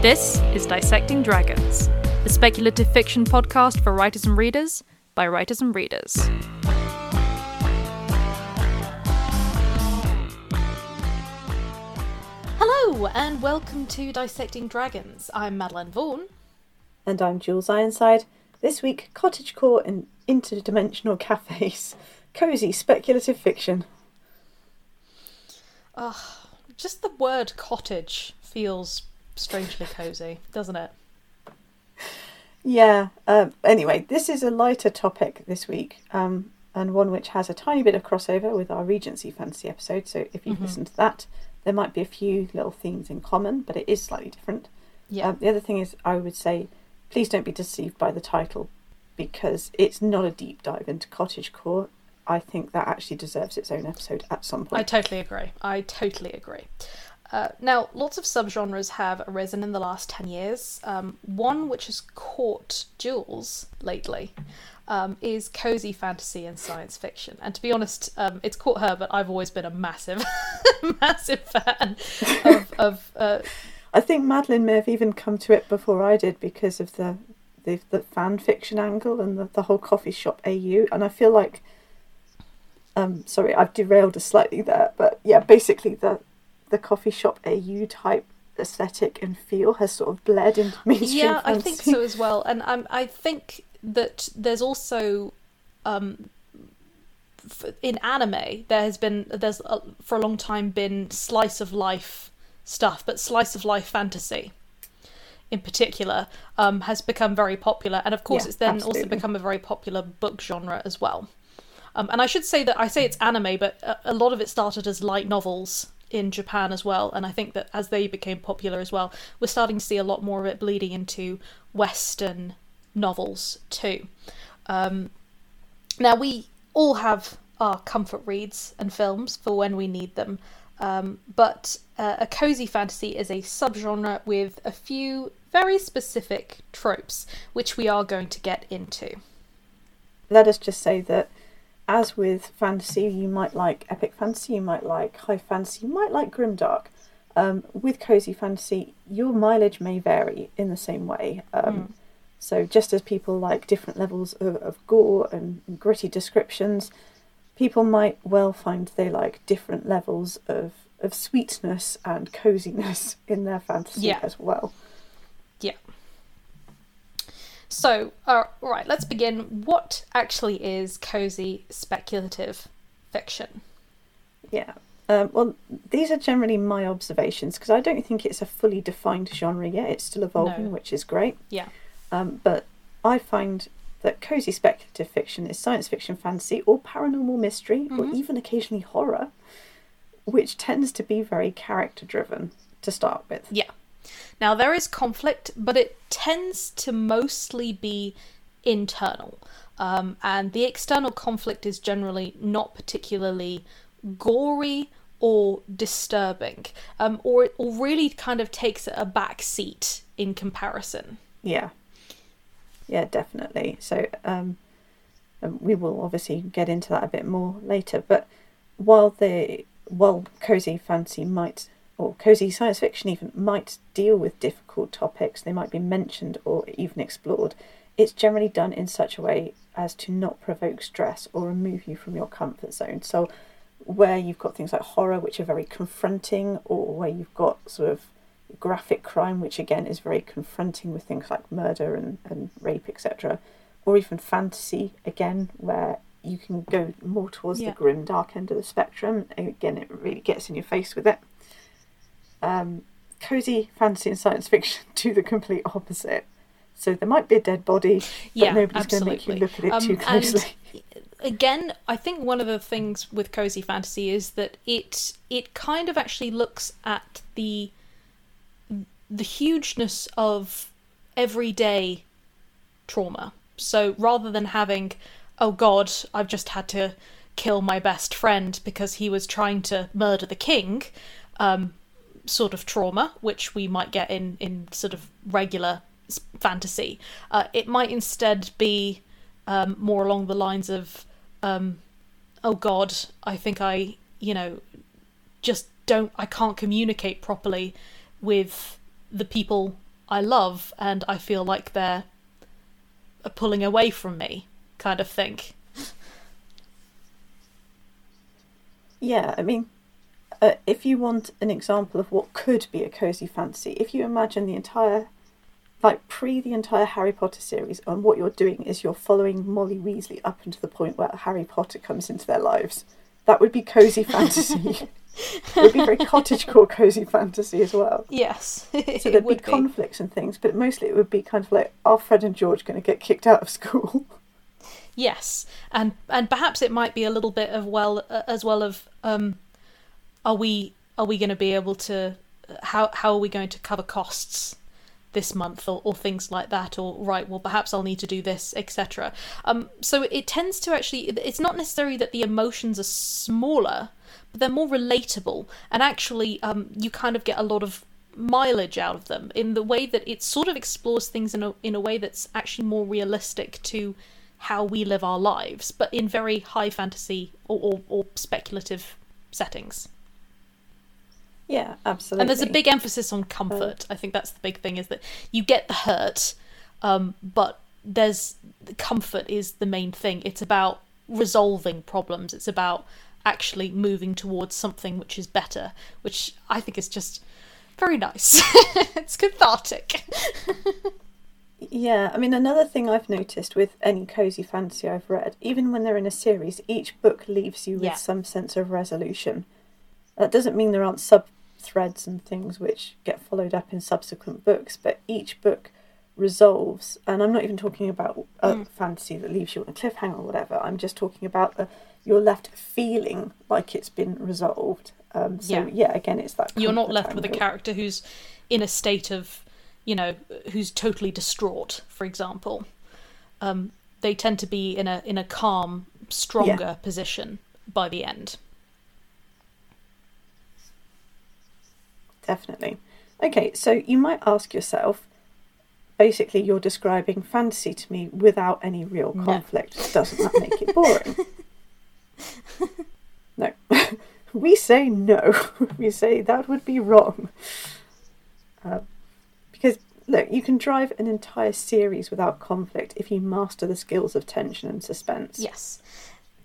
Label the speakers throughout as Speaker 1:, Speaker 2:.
Speaker 1: This is Dissecting Dragons, the speculative fiction podcast for writers and readers by writers and readers. Hello, and welcome to Dissecting Dragons. I'm Madeline Vaughan.
Speaker 2: And I'm Jules Ironside. This week, cottagecore and interdimensional cafes. Cozy speculative fiction.
Speaker 1: Ah, just the word cottage feels strangely cozy, doesn't it?
Speaker 2: Yeah. Um, anyway, this is a lighter topic this week, um, and one which has a tiny bit of crossover with our Regency fantasy episode. So if you've listened to that, there might be a few little themes in common, but it is slightly different.
Speaker 1: Yeah.
Speaker 2: Um, the other thing is, I would say, please don't be deceived by the title because it's not a deep dive into Cottage cottagecore. I think that actually deserves its own episode at some point.
Speaker 1: I totally agree. I totally agree. Uh, now, lots of subgenres have arisen in the last 10 years. Um, one which has caught Jules lately um, is cozy fantasy and science fiction. And to be honest, um, it's caught her, but I've always been a massive, massive fan of. of uh,
Speaker 2: I think Madeline may have even come to it before I did because of the the, the fan fiction angle and the, the whole coffee shop AU. And I feel like, um, sorry, I've derailed us slightly there, but yeah, basically the the coffee shop AU type aesthetic and feel has sort of bled into mainstream
Speaker 1: yeah, I think so as well. And um, I think that there's also um, f- in anime there has been there's for a long time been slice of life stuff, but slice of life fantasy in particular um, has become very popular, and of course
Speaker 2: Yeah,
Speaker 1: it's then also become a very popular book genre as well. Um, and I should say that I say it's anime, but a, a lot of it started as light novels in Japan as well. And I think that as they became popular as well, we're starting to see a lot more of it bleeding into Western novels too. Um, now, we all have our comfort reads and films for when we need them, um, but uh, a cozy fantasy is a subgenre with a few very specific tropes, which we are going to get into.
Speaker 2: Let us just say that, as with fantasy, you might like epic fantasy, you might like high fantasy, you might like grimdark. Um, with cozy fantasy, your mileage may vary in the same way. Um, So, just as people like different levels of, of gore and gritty descriptions, people might well find they like different levels of, of sweetness and coziness in their fantasy
Speaker 1: Yeah.
Speaker 2: as well.
Speaker 1: So, uh, all right, let's begin. What actually is cozy speculative fiction?
Speaker 2: Yeah. Um, well, these are generally my observations because I don't think it's a fully defined genre yet. It's still evolving,
Speaker 1: No.
Speaker 2: which is great.
Speaker 1: Yeah.
Speaker 2: Um, but I find that cozy speculative fiction is science fiction, fantasy, or paranormal mystery, or
Speaker 1: Mhm.
Speaker 2: even occasionally horror, which tends to be very character driven to start with.
Speaker 1: Yeah. Now, there is conflict, but it tends to mostly be internal. Um, and the external conflict is generally not particularly gory or disturbing, um, or or really kind of takes a back seat in comparison.
Speaker 2: Yeah. Yeah, definitely. So um, um, we will obviously get into that a bit more later. But while the while cozy fantasy might or cozy science fiction even might deal with difficult topics, they might be mentioned or even explored. It's generally done in such a way as to not provoke stress or remove you from your comfort zone. So where you've got things like horror, which are very confronting, or where you've got sort of graphic crime, which again is very confronting with things like murder and, and rape, etc., or even fantasy, again, where you can go more towards
Speaker 1: Yeah.
Speaker 2: the grim, dark end of the spectrum. And again, it really gets in your face with it. Um, cozy fantasy and science fiction do the complete opposite. So there might be a dead body, but
Speaker 1: Yeah,
Speaker 2: nobody's going to make you look at it
Speaker 1: Um,
Speaker 2: too closely.
Speaker 1: again i think one of the things with cozy fantasy is that it it kind of actually looks at the the hugeness of everyday trauma so rather than having oh god i've just had to kill my best friend because he was trying to murder the king um sort of trauma which we might get in in sort of regular fantasy uh, it might instead be um, more along the lines of, um, oh God, I think I, you know, just don't, I can't communicate properly with the people I love, and I feel like they're pulling away from me, kind of thing.
Speaker 2: Yeah, I mean, uh, if you want an example of what could be a cozy fantasy, if you imagine the entire, like pre the entire Harry Potter series, and what you're doing is you're following Molly Weasley up until the point where Harry Potter comes into their lives, that would be cozy fantasy. it would be very cottagecore cozy fantasy as well.
Speaker 1: Yes.
Speaker 2: So there'd be conflicts and things, but mostly it would be kind of like, are Fred and George going to get kicked out of school?
Speaker 1: Yes, and and perhaps it might be a little bit of well uh, as well of um, are we are we going to be able to how how are we going to cover costs this month or, or things like that? Or right well perhaps i'll need to do this etc um so it tends to actually it's not necessarily that the emotions are smaller but they're more relatable. And actually um you kind of get a lot of mileage out of them in the way that it sort of explores things in a in a way that's actually more realistic to how we live our lives but in very high fantasy or, or, or speculative settings
Speaker 2: yeah, absolutely.
Speaker 1: and there's a big emphasis on comfort. I think that's the big thing is that you get the hurt, um, but there's comfort is the main thing. It's about resolving problems. It's about actually moving towards something which is better, which I think is just very nice. it's cathartic.
Speaker 2: Yeah, I mean, another thing I've noticed with any cozy fantasy I've read, even when they're in a series, each book leaves you with
Speaker 1: Yeah.
Speaker 2: some sense of resolution. That doesn't mean there aren't sub threads and things which get followed up in subsequent books, but each book resolves. And I'm not even talking about a
Speaker 1: Mm.
Speaker 2: fantasy that leaves you on a cliffhanger or whatever. I'm just talking about the, you're left feeling like it's been resolved. Um, so
Speaker 1: Yeah.
Speaker 2: yeah. again, it's that
Speaker 1: You're not left with a character who's in a state of, you know, who's totally distraught, for example. Um, they tend to be in a in a calm, stronger position by the end.
Speaker 2: Definitely. Okay, so you might ask yourself basically, you're describing fantasy to me without any real
Speaker 1: No.
Speaker 2: conflict. Doesn't that make it boring? no. we say no. we say that would be wrong. Uh, because, look, you can drive an entire series without conflict if you master the skills of tension and suspense
Speaker 1: Yes.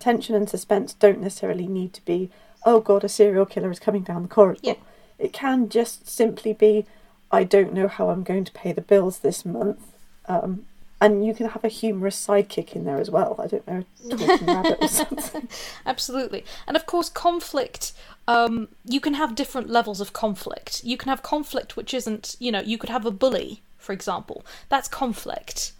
Speaker 2: tension and suspense don't necessarily need to be, oh god, a serial killer is coming down the corridor.
Speaker 1: Yeah.
Speaker 2: It can just simply be, I don't know how I'm going to pay the bills this month. Um, and you can have a humorous sidekick in there as well. I don't know, talking rabbit or something.
Speaker 1: Absolutely. And of course, conflict, um, you can have different levels of conflict. You can have conflict which isn't, you know, you could have a bully, for example. That's conflict.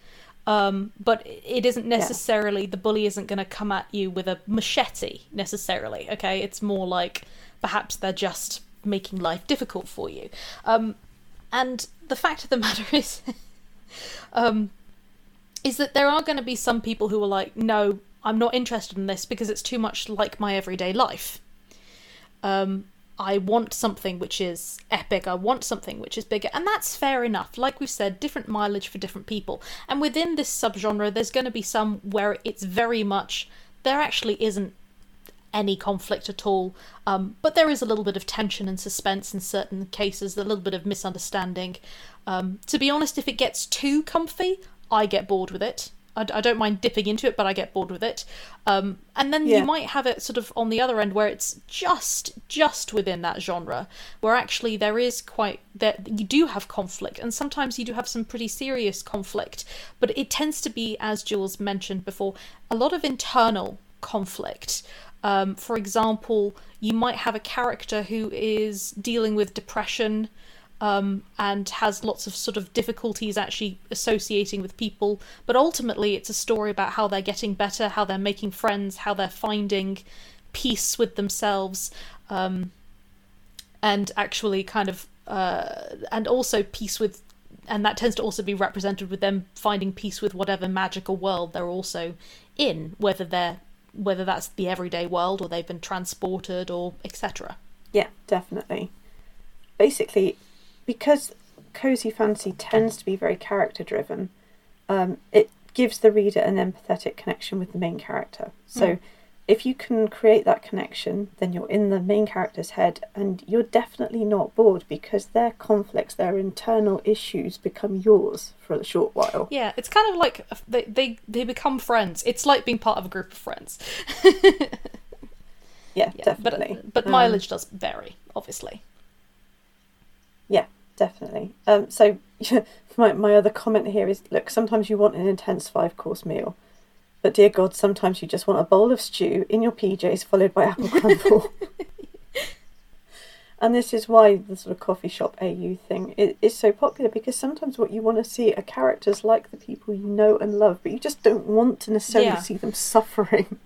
Speaker 1: Um, but it isn't necessarily, the bully isn't going to come at you with a machete necessarily, okay? It's more like perhaps they're just making life difficult for you. Um, and the fact of the matter is, um, is that there are going to be some people who are like, no, I'm not interested in this because it's too much like my everyday life. Um, I want something which is epic. I want something which is bigger, and that's fair enough. Like we've said, different mileage for different people. And within this subgenre, there's going to be some where it's very much there actually isn't any conflict at all, um, but there is a little bit of tension and suspense in certain cases, a little bit of misunderstanding. Um, to be honest, if it gets too comfy, I get bored with it. I, I don't mind dipping into it, but I get bored with it. Um, and then
Speaker 2: Yeah.
Speaker 1: you might have it sort of on the other end where it's just just within that genre, where actually there is quite that you do have conflict, and sometimes you do have some pretty serious conflict. But it tends to be, as Jules mentioned before, a lot of internal conflict. Um, for example, you might have a character who is dealing with depression um, and has lots of sort of difficulties actually associating with people, but ultimately it's a story about how they're getting better, how they're making friends, how they're finding peace with themselves, um, and actually kind of, uh, and also peace with. And that tends to also be represented with them finding peace with whatever magical world they're also in, whether they're whether that's the everyday world or they've been transported or etc.
Speaker 2: Yeah, definitely. Basically, because cozy fantasy tends to be very character driven, um, it gives the reader an empathetic connection with the main character. So, if you can create that connection, then you're in the main character's head and you're definitely not bored because their conflicts, their internal issues become yours for a short while.
Speaker 1: Yeah, it's kind of like they they, they become friends. It's like being part of a group of friends.
Speaker 2: yeah, yeah, definitely.
Speaker 1: But, but mileage um, does vary, obviously.
Speaker 2: Yeah, definitely. Um, so my my other comment here is look, sometimes you want an intense five course meal but dear God, sometimes you just want a bowl of stew in your PJs followed by apple crumble. and this is why the sort of coffee shop AU thing is, so popular because sometimes what you want to see are characters like the people you know and love, but you just don't want to necessarily yeah. see them suffering.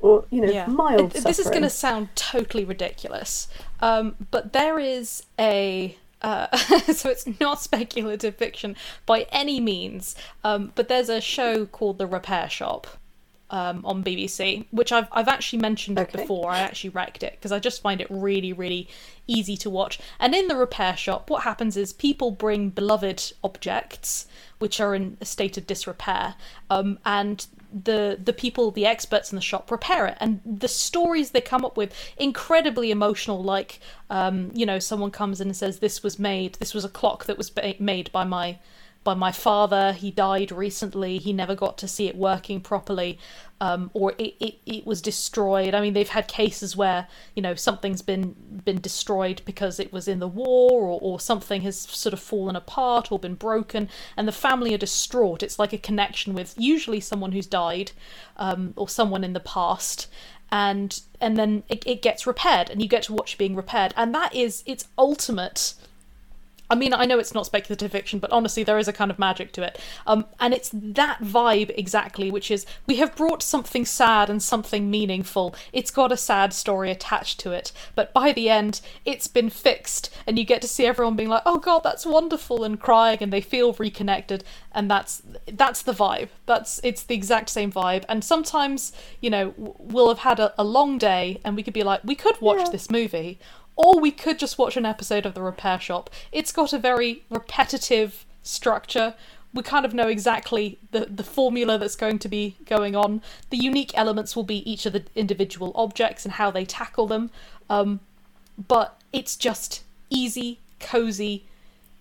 Speaker 2: or, you know, yeah. mild it,
Speaker 1: This is going to sound totally ridiculous, um, but there is a uh, so it's not speculative fiction by any means. Um, but there's a show called The Repair Shop um, on BBC, which I've I've actually mentioned okay. before. I actually wrecked it because I just find it really really easy to watch. And in the repair shop, what happens is people bring beloved objects which are in a state of disrepair, um, and the the people, the experts in the shop, repair it. And the stories they come up with incredibly emotional. Like, um, you know, someone comes in and says, "This was made. This was a clock that was made by my." By my father. He died recently. He never got to see it working properly, um, or it, it, it was destroyed. I mean, they've had cases where you know something's been been destroyed because it was in the war, or, or something has sort of fallen apart or been broken, and the family are distraught. It's like a connection with usually someone who's died, um, or someone in the past, and and then it, it gets repaired, and you get to watch being repaired, and that is its ultimate I mean, I know it's not speculative fiction, but honestly, there is a kind of magic to it. Um, and it's that vibe exactly, which is we have brought something sad and something meaningful. It's got a sad story attached to it, but by the end, it's been fixed, and you get to see everyone being like, "Oh God, that's wonderful," and crying, and they feel reconnected, and that's that's the vibe. That's it's the exact same vibe. And sometimes, you know, we'll have had a, a long day, and we could be like, we could watch yeah. this movie or we could just watch an episode of The Repair Shop. It's got a very repetitive structure. We kind of know exactly the, the formula that's going to be going on. The unique elements will be each of the individual objects and how they tackle them. Um, but it's just easy, cozy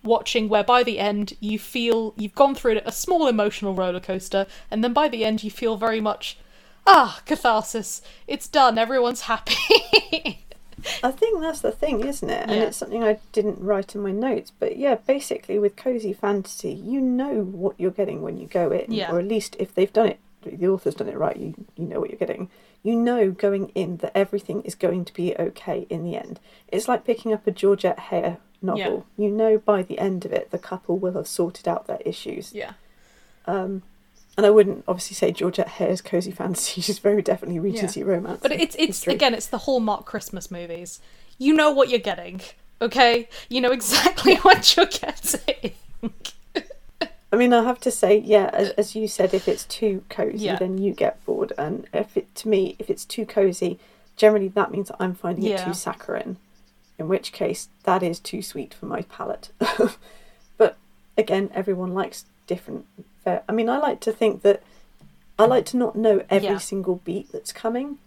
Speaker 1: watching where by the end you feel you've gone through a small emotional roller coaster and then by the end you feel very much ah catharsis it's done everyone's happy
Speaker 2: I think that's the thing, isn't it? And yeah. it's something I didn't write in my notes. But yeah, basically with cozy fantasy, you know what you're getting when you go in,
Speaker 1: yeah.
Speaker 2: or at least if they've done it, the author's done it right. You you know what you're getting. You know going in that everything is going to be okay in the end. It's like picking up a Georgette Heyer novel. Yeah. You know by the end of it, the couple will have sorted out their issues.
Speaker 1: Yeah.
Speaker 2: Um, and I wouldn't obviously say Georgette Heyer's cozy fantasy. She's very definitely Regency yeah. romance.
Speaker 1: But it's it's history. again, it's the Hallmark Christmas movies. You know what you're getting, okay? You know exactly what you're getting.
Speaker 2: I mean, I have to say, yeah, as, as you said, if it's too cozy, yeah. then you get bored. And if it, to me, if it's too cozy, generally that means I'm finding yeah. it too saccharine. In which case, that is too sweet for my palate. but again, everyone likes different fair. I mean, I like to think that I like to not know every yeah. single beat that's coming,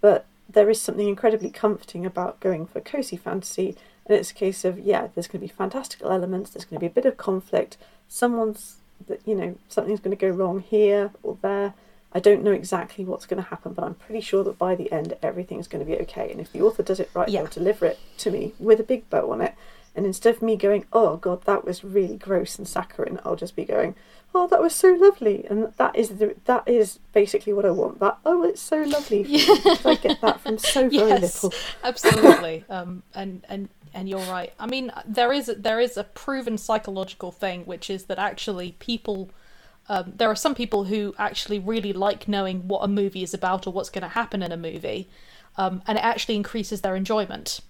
Speaker 2: but there is something incredibly comforting about going for cozy fantasy. And it's a case of yeah, there's going to be fantastical elements. There's going to be a bit of conflict. Someone's that you know something's going to go wrong here or there. I don't know exactly what's going to happen, but I'm pretty sure that by the end everything's going to be okay. And if the author does it right, yeah. they'll deliver it to me with a big bow on it. And instead of me going, "Oh God, that was really gross and saccharine," I'll just be going, oh that was so lovely. And that is the that is basically what i want that oh it's so lovely. Yeah. i get that from so very yes, little.
Speaker 1: absolutely. Um and and and you're right. I mean there is there is a proven psychological thing which is that actually people um, there are some people who actually really like knowing what a movie is about or what's going to happen in a movie um, and it actually increases their enjoyment.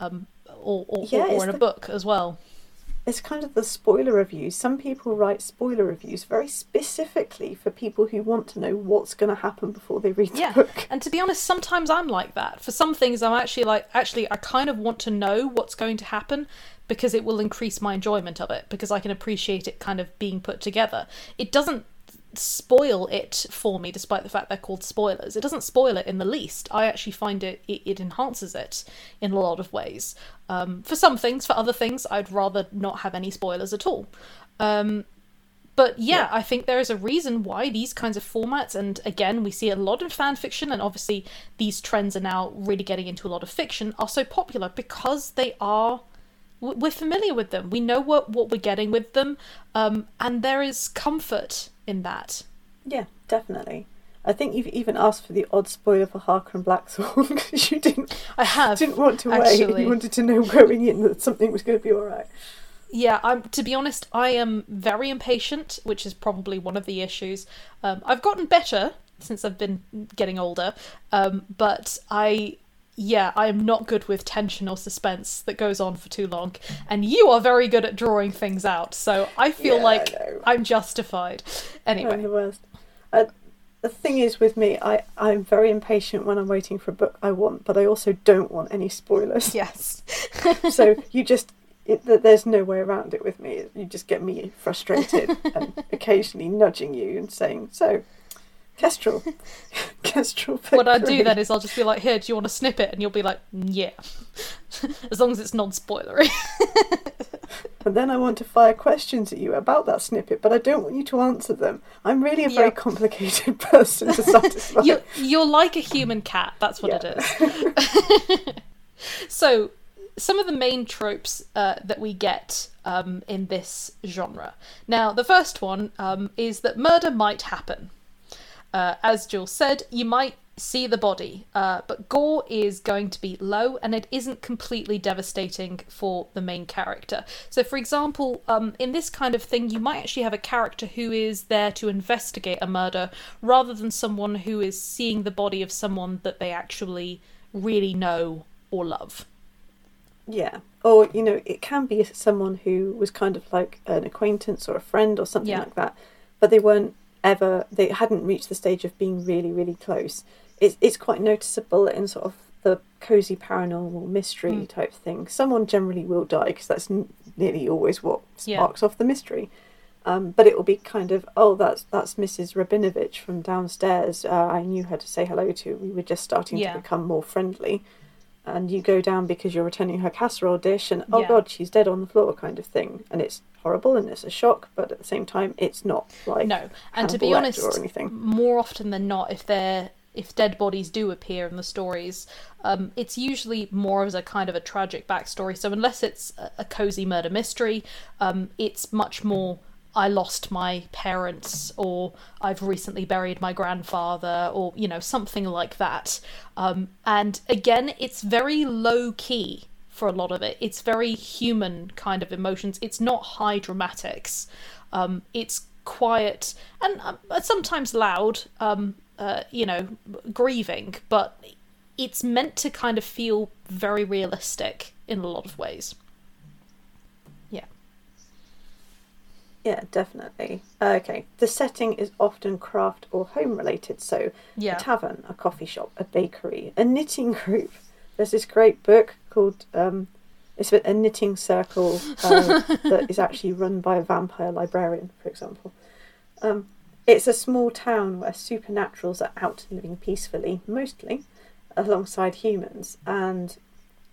Speaker 1: Um, or, or, yeah, or, or in the... a book as well
Speaker 2: it's kind of the spoiler reviews. Some people write spoiler reviews very specifically for people who want to know what's going to happen before they read the yeah. book.
Speaker 1: And to be honest, sometimes I'm like that. For some things, I'm actually like, actually, I kind of want to know what's going to happen because it will increase my enjoyment of it because I can appreciate it kind of being put together. It doesn't spoil it for me, despite the fact they're called spoilers. It doesn't spoil it in the least. I actually find it it, it enhances it in a lot of ways. Um, for some things, for other things, I'd rather not have any spoilers at all. Um, but yeah,
Speaker 2: Yeah.
Speaker 1: I think there is a reason why these kinds of formats, and again, we see a lot in fan fiction, and obviously these trends are now really getting into a lot of fiction, are so popular because they are. We're familiar with them. We know what, what we're getting with them, um, and there is comfort in that.
Speaker 2: Yeah, definitely. I think you've even asked for the odd spoiler for Harker and Blackthorn because you didn't
Speaker 1: I have.
Speaker 2: didn't want to wait.
Speaker 1: actually.
Speaker 2: You wanted to know going in that something was going to be all right.
Speaker 1: Yeah, I'm to be honest, I am very impatient, which is probably one of the issues. Um, I've gotten better since I've been getting older, um, but I yeah, I am not good with tension or suspense that goes on for too long. And you are very good at drawing things out, so I feel
Speaker 2: Yeah,
Speaker 1: like. I'm justified.
Speaker 2: I'm
Speaker 1: Anyway,
Speaker 2: the worst. Uh, the thing is with me, I, I'm very impatient when I'm waiting for a book I want, but I also don't want any spoilers.
Speaker 1: yes.
Speaker 2: so you just, it, there's no way around it with me. You just get me frustrated and occasionally nudging you and saying, so, Kestrel, Kestrel. pick
Speaker 1: what I do
Speaker 2: three."
Speaker 1: then is I'll just be like, "Here, do you want to snip it?" And you'll be like, "Yeah," as long as it's non-spoilery.
Speaker 2: And then I want to fire questions at you about that snippet, but I don't want you to answer them. I'm really a very
Speaker 1: Yeah.
Speaker 2: complicated person to satisfy.
Speaker 1: you're, you're like a human cat. That's what
Speaker 2: Yeah.
Speaker 1: it is. so, some of the main tropes uh, that we get um, in this genre. Now, the first one um, is that murder might happen. Uh, as Jules said, you might see the body, uh, but gore is going to be low and it isn't completely devastating for the main character. So, for example, um, in this kind of thing, you might actually have a character who is there to investigate a murder rather than someone who is seeing the body of someone that they actually really know or love.
Speaker 2: Yeah. Or, you know, it can be someone who was kind of like an acquaintance or a friend or something
Speaker 1: Yeah.
Speaker 2: like that, but they weren't ever, they hadn't reached the stage of being really, really close. It's, it's quite noticeable in sort of the cozy paranormal mystery
Speaker 1: Mm.
Speaker 2: type thing. Someone generally will die because that's n- nearly always what
Speaker 1: Yeah.
Speaker 2: sparks off the mystery. Um, but it will be kind of, oh, that's that's Mrs. Rabinovich from downstairs. Uh, I knew her to say hello to. We were just starting
Speaker 1: Yeah.
Speaker 2: to become more friendly and you go down because you're returning her casserole dish and oh
Speaker 1: Yeah.
Speaker 2: god she's dead on the floor kind of thing and it's horrible and it's a shock but at the same time it's not like
Speaker 1: No, and to be honest,
Speaker 2: or anything.
Speaker 1: more often than not, if they're if dead bodies do appear in the stories, um, it's usually more as a kind of a tragic backstory. So unless it's a, a cozy murder mystery, um, it's much more. I lost my parents, or I've recently buried my grandfather, or you know something like that. Um, and again, it's very low key for a lot of it. It's very human kind of emotions. It's not high dramatics. Um, it's quiet and um, sometimes loud. Um, uh, you know, grieving, but it's meant to kind of feel very realistic in a lot of ways. Yeah.
Speaker 2: Yeah definitely okay the setting is often craft or home related so
Speaker 1: Yeah.
Speaker 2: a tavern a coffee shop a bakery a knitting group there's this great book called um, it's a knitting circle uh, that is actually run by a vampire librarian for example um, it's a small town where supernaturals are out living peacefully mostly alongside humans and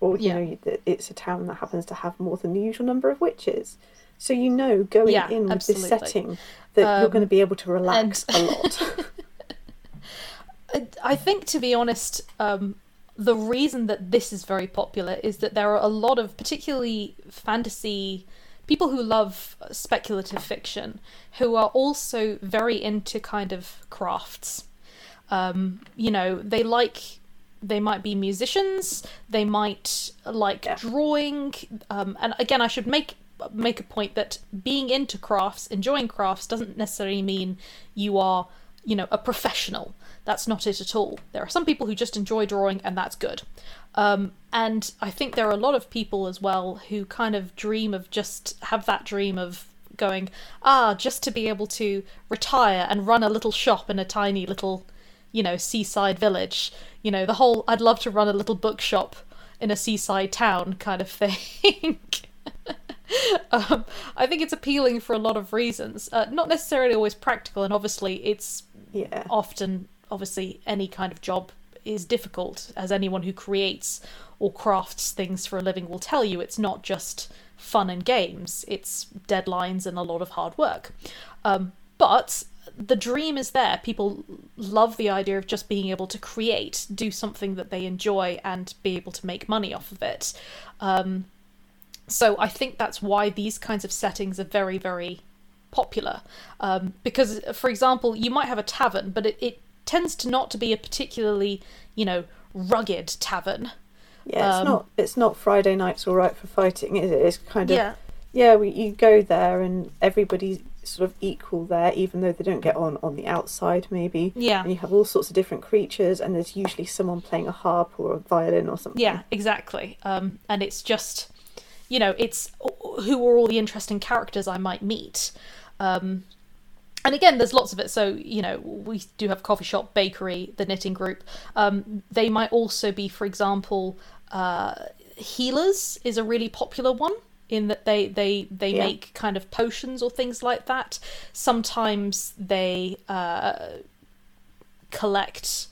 Speaker 2: or you
Speaker 1: Yeah.
Speaker 2: know it's a town that happens to have more than the usual number of witches so you know going
Speaker 1: Yeah,
Speaker 2: in with this setting that you're
Speaker 1: Um,
Speaker 2: going to be able to relax
Speaker 1: and-
Speaker 2: a lot
Speaker 1: I- I think, to be honest, um, the reason that this is very popular is that there are a lot of, particularly fantasy people who love speculative fiction, who are also very into kind of crafts. Um, you know, they like. They might be musicians. They might like
Speaker 2: Yeah.
Speaker 1: drawing. Um, and again, I should make make a point that being into crafts, enjoying crafts, doesn't necessarily mean you are, you know, a professional. That's not it at all. There are some people who just enjoy drawing, and that's good. Um, and I think there are a lot of people as well who kind of dream of just have that dream of going, ah, just to be able to retire and run a little shop in a tiny little, you know, seaside village. You know, the whole I'd love to run a little bookshop in a seaside town kind of thing. Um, I think it's appealing for a lot of reasons. Uh, not necessarily always practical, and obviously, it's
Speaker 2: Yeah.
Speaker 1: often, obviously, any kind of job is difficult, as anyone who creates or crafts things for a living will tell you. It's not just fun and games, it's deadlines and a lot of hard work. Um, but the dream is there. People love the idea of just being able to create, do something that they enjoy, and be able to make money off of it. Um, so I think that's why these kinds of settings are very, very popular. Um, because, for example, you might have a tavern, but it, it tends to not to be a particularly, you know, rugged tavern.
Speaker 2: Yeah, it's
Speaker 1: Um,
Speaker 2: not it's not Friday nights all right for fighting, is it? It's kind of
Speaker 1: Yeah.
Speaker 2: yeah, we, you go there and everybody's sort of equal there, even though they don't get on on the outside, maybe.
Speaker 1: Yeah.
Speaker 2: And you have all sorts of different creatures, and there's usually someone playing a harp or a violin or something.
Speaker 1: Yeah, exactly. Um, and it's just, you know, it's who are all the interesting characters I might meet. Um, and again, there's lots of it. So, you know, we do have coffee shop, bakery, the knitting group. Um, they might also be, for example, uh, healers is a really popular one in that they they they
Speaker 2: Yeah.
Speaker 1: make kind of potions or things like that. Sometimes they uh, collect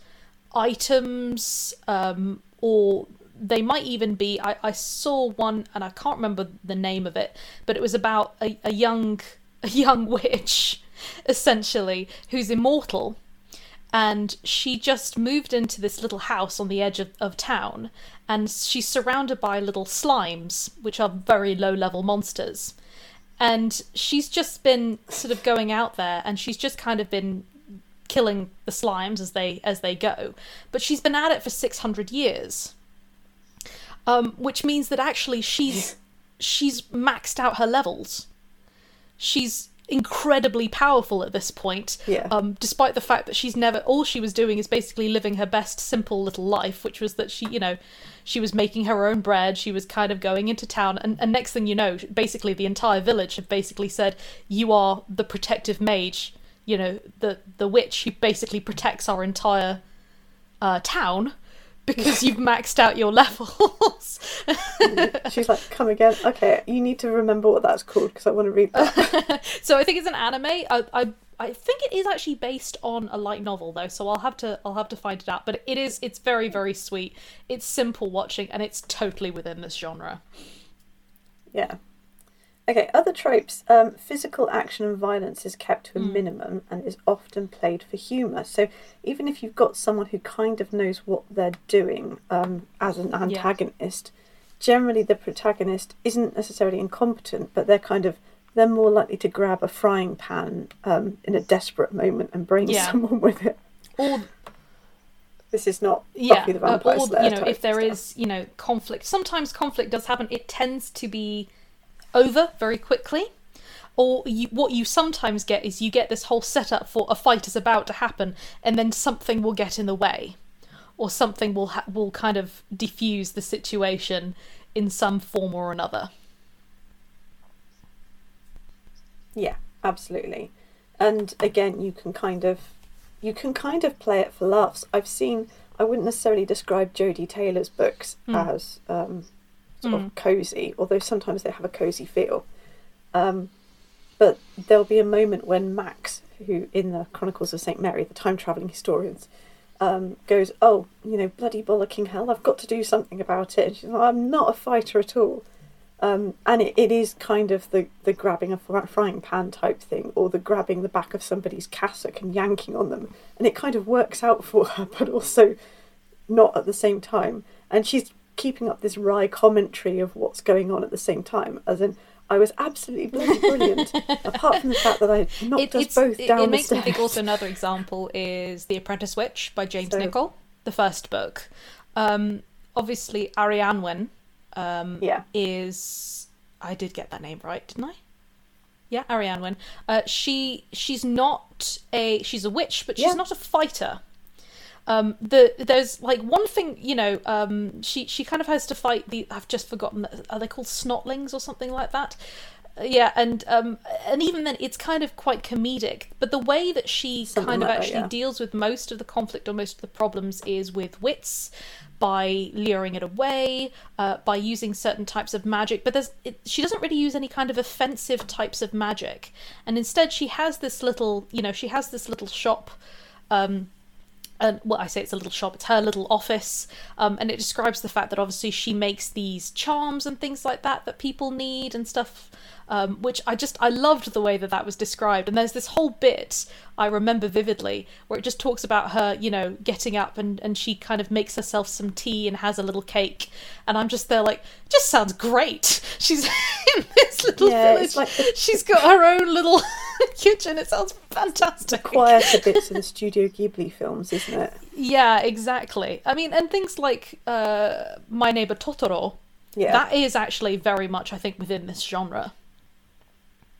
Speaker 1: items um, or they might even be I, I saw one and i can't remember the name of it but it was about a, a young a young witch essentially who's immortal. And she just moved into this little house on the edge of, of town. And she's surrounded by little slimes which are very low level monsters. And she's just been sort of going out there and she's just kind of been killing the slimes as they as they go. But she's been at it for 600 years um, which means that actually she's she's maxed out her levels. She's incredibly powerful at this point
Speaker 2: Yeah.
Speaker 1: um, despite the fact that she's never all she was doing is basically living her best simple little life which was that she you know she was making her own bread she was kind of going into town and, and next thing you know basically the entire village have basically said you are the protective mage you know the the witch who basically protects our entire uh, town because you've maxed out your levels
Speaker 2: She's like, come again. Okay, you need to remember what that's called because I want to read that.
Speaker 1: so I think it's an anime. I, I I think it is actually based on a light novel though, so I'll have to I'll have to find it out. But it is it's very very sweet. It's simple watching and it's totally within this genre.
Speaker 2: yeah. Okay, other tropes. Um, physical action and violence is kept to a minimum and is often played for humour. So even if you've got someone who kind of knows what they're doing um, as an antagonist, generally the protagonist isn't necessarily incompetent, but they're kind of they're more likely to grab a frying pan um, in a desperate moment and brain
Speaker 1: Yeah.
Speaker 2: someone with it.
Speaker 1: Or
Speaker 2: This is not
Speaker 1: yeah,
Speaker 2: Buffy the
Speaker 1: uh,
Speaker 2: Vampire
Speaker 1: or
Speaker 2: Slayer
Speaker 1: you know if there
Speaker 2: stuff.
Speaker 1: is you know conflict. Sometimes conflict does happen. It tends to be over very quickly. Or you, what you sometimes get is you get this whole setup for a fight is about to happen, and then something will get in the way, or something will ha- will kind of diffuse the situation in some form or another.
Speaker 2: Yeah, absolutely. And again, you can kind of you can kind of play it for laughs. I've seen I wouldn't necessarily describe Jodi Taylor's books as um, sort of cozy, although sometimes they have a cozy feel. Um, but there'll be a moment when Max, who in the Chronicles of St. Mary, the time travelling historians, um, goes, Oh, you know, bloody bollocking hell, I've got to do something about it. And she's like, I'm not a fighter at all. Um, and it, it is kind of the, the grabbing a frying pan type thing, or the grabbing the back of somebody's cassock and yanking on them. And it kind of works out for her, but also not at the same time. And she's keeping up this wry commentary of what's going on at the same time, as in, I was absolutely bloody brilliant, apart from the fact that I knocked
Speaker 1: It,
Speaker 2: us both down
Speaker 1: it makes me think also another example is The Apprentice Witch by James
Speaker 2: So-
Speaker 1: Nicol, the first book. Um, obviously, Arianwen um,
Speaker 2: Yeah.
Speaker 1: is. I did get that name right, didn't I? Yeah, Arianwen. Uh, she she's not a she's a witch, but she's
Speaker 2: Yeah.
Speaker 1: not a fighter. Um, the there's like one thing you know. Um, she she kind of has to fight the. I've just forgotten. Are they called snotlings or something like that? Uh, Yeah, and um, and even then, it's kind of quite comedic. But the way that she
Speaker 2: Something
Speaker 1: kind of
Speaker 2: like that,
Speaker 1: actually
Speaker 2: yeah.
Speaker 1: deals with most of the conflict or most of the problems is with wits, by luring it away, uh, by using certain types of magic. But there's it, she doesn't really use any kind of offensive types of magic, and instead she has this little, you know, she has this little shop. Um, and well, I say it's a little shop, it's her little office, um, and it describes the fact that obviously she makes these charms and things like that that people need and stuff um, which I just I loved the way that that was described. And there's this whole bit I remember vividly where it just talks about her, you know, getting up and and she kind of makes herself some tea and has a little cake, and I'm just there like, just sounds great. She's in this little
Speaker 2: Yeah,
Speaker 1: village.
Speaker 2: it's like the-
Speaker 1: She's got her own little kitchen. It sounds fantastic.
Speaker 2: Quieter bits of the Studio Ghibli films, isn't it?
Speaker 1: Yeah, exactly. I mean, and things like uh, My Neighbor Totoro.
Speaker 2: Yeah.
Speaker 1: That is actually very much, I think, within this genre.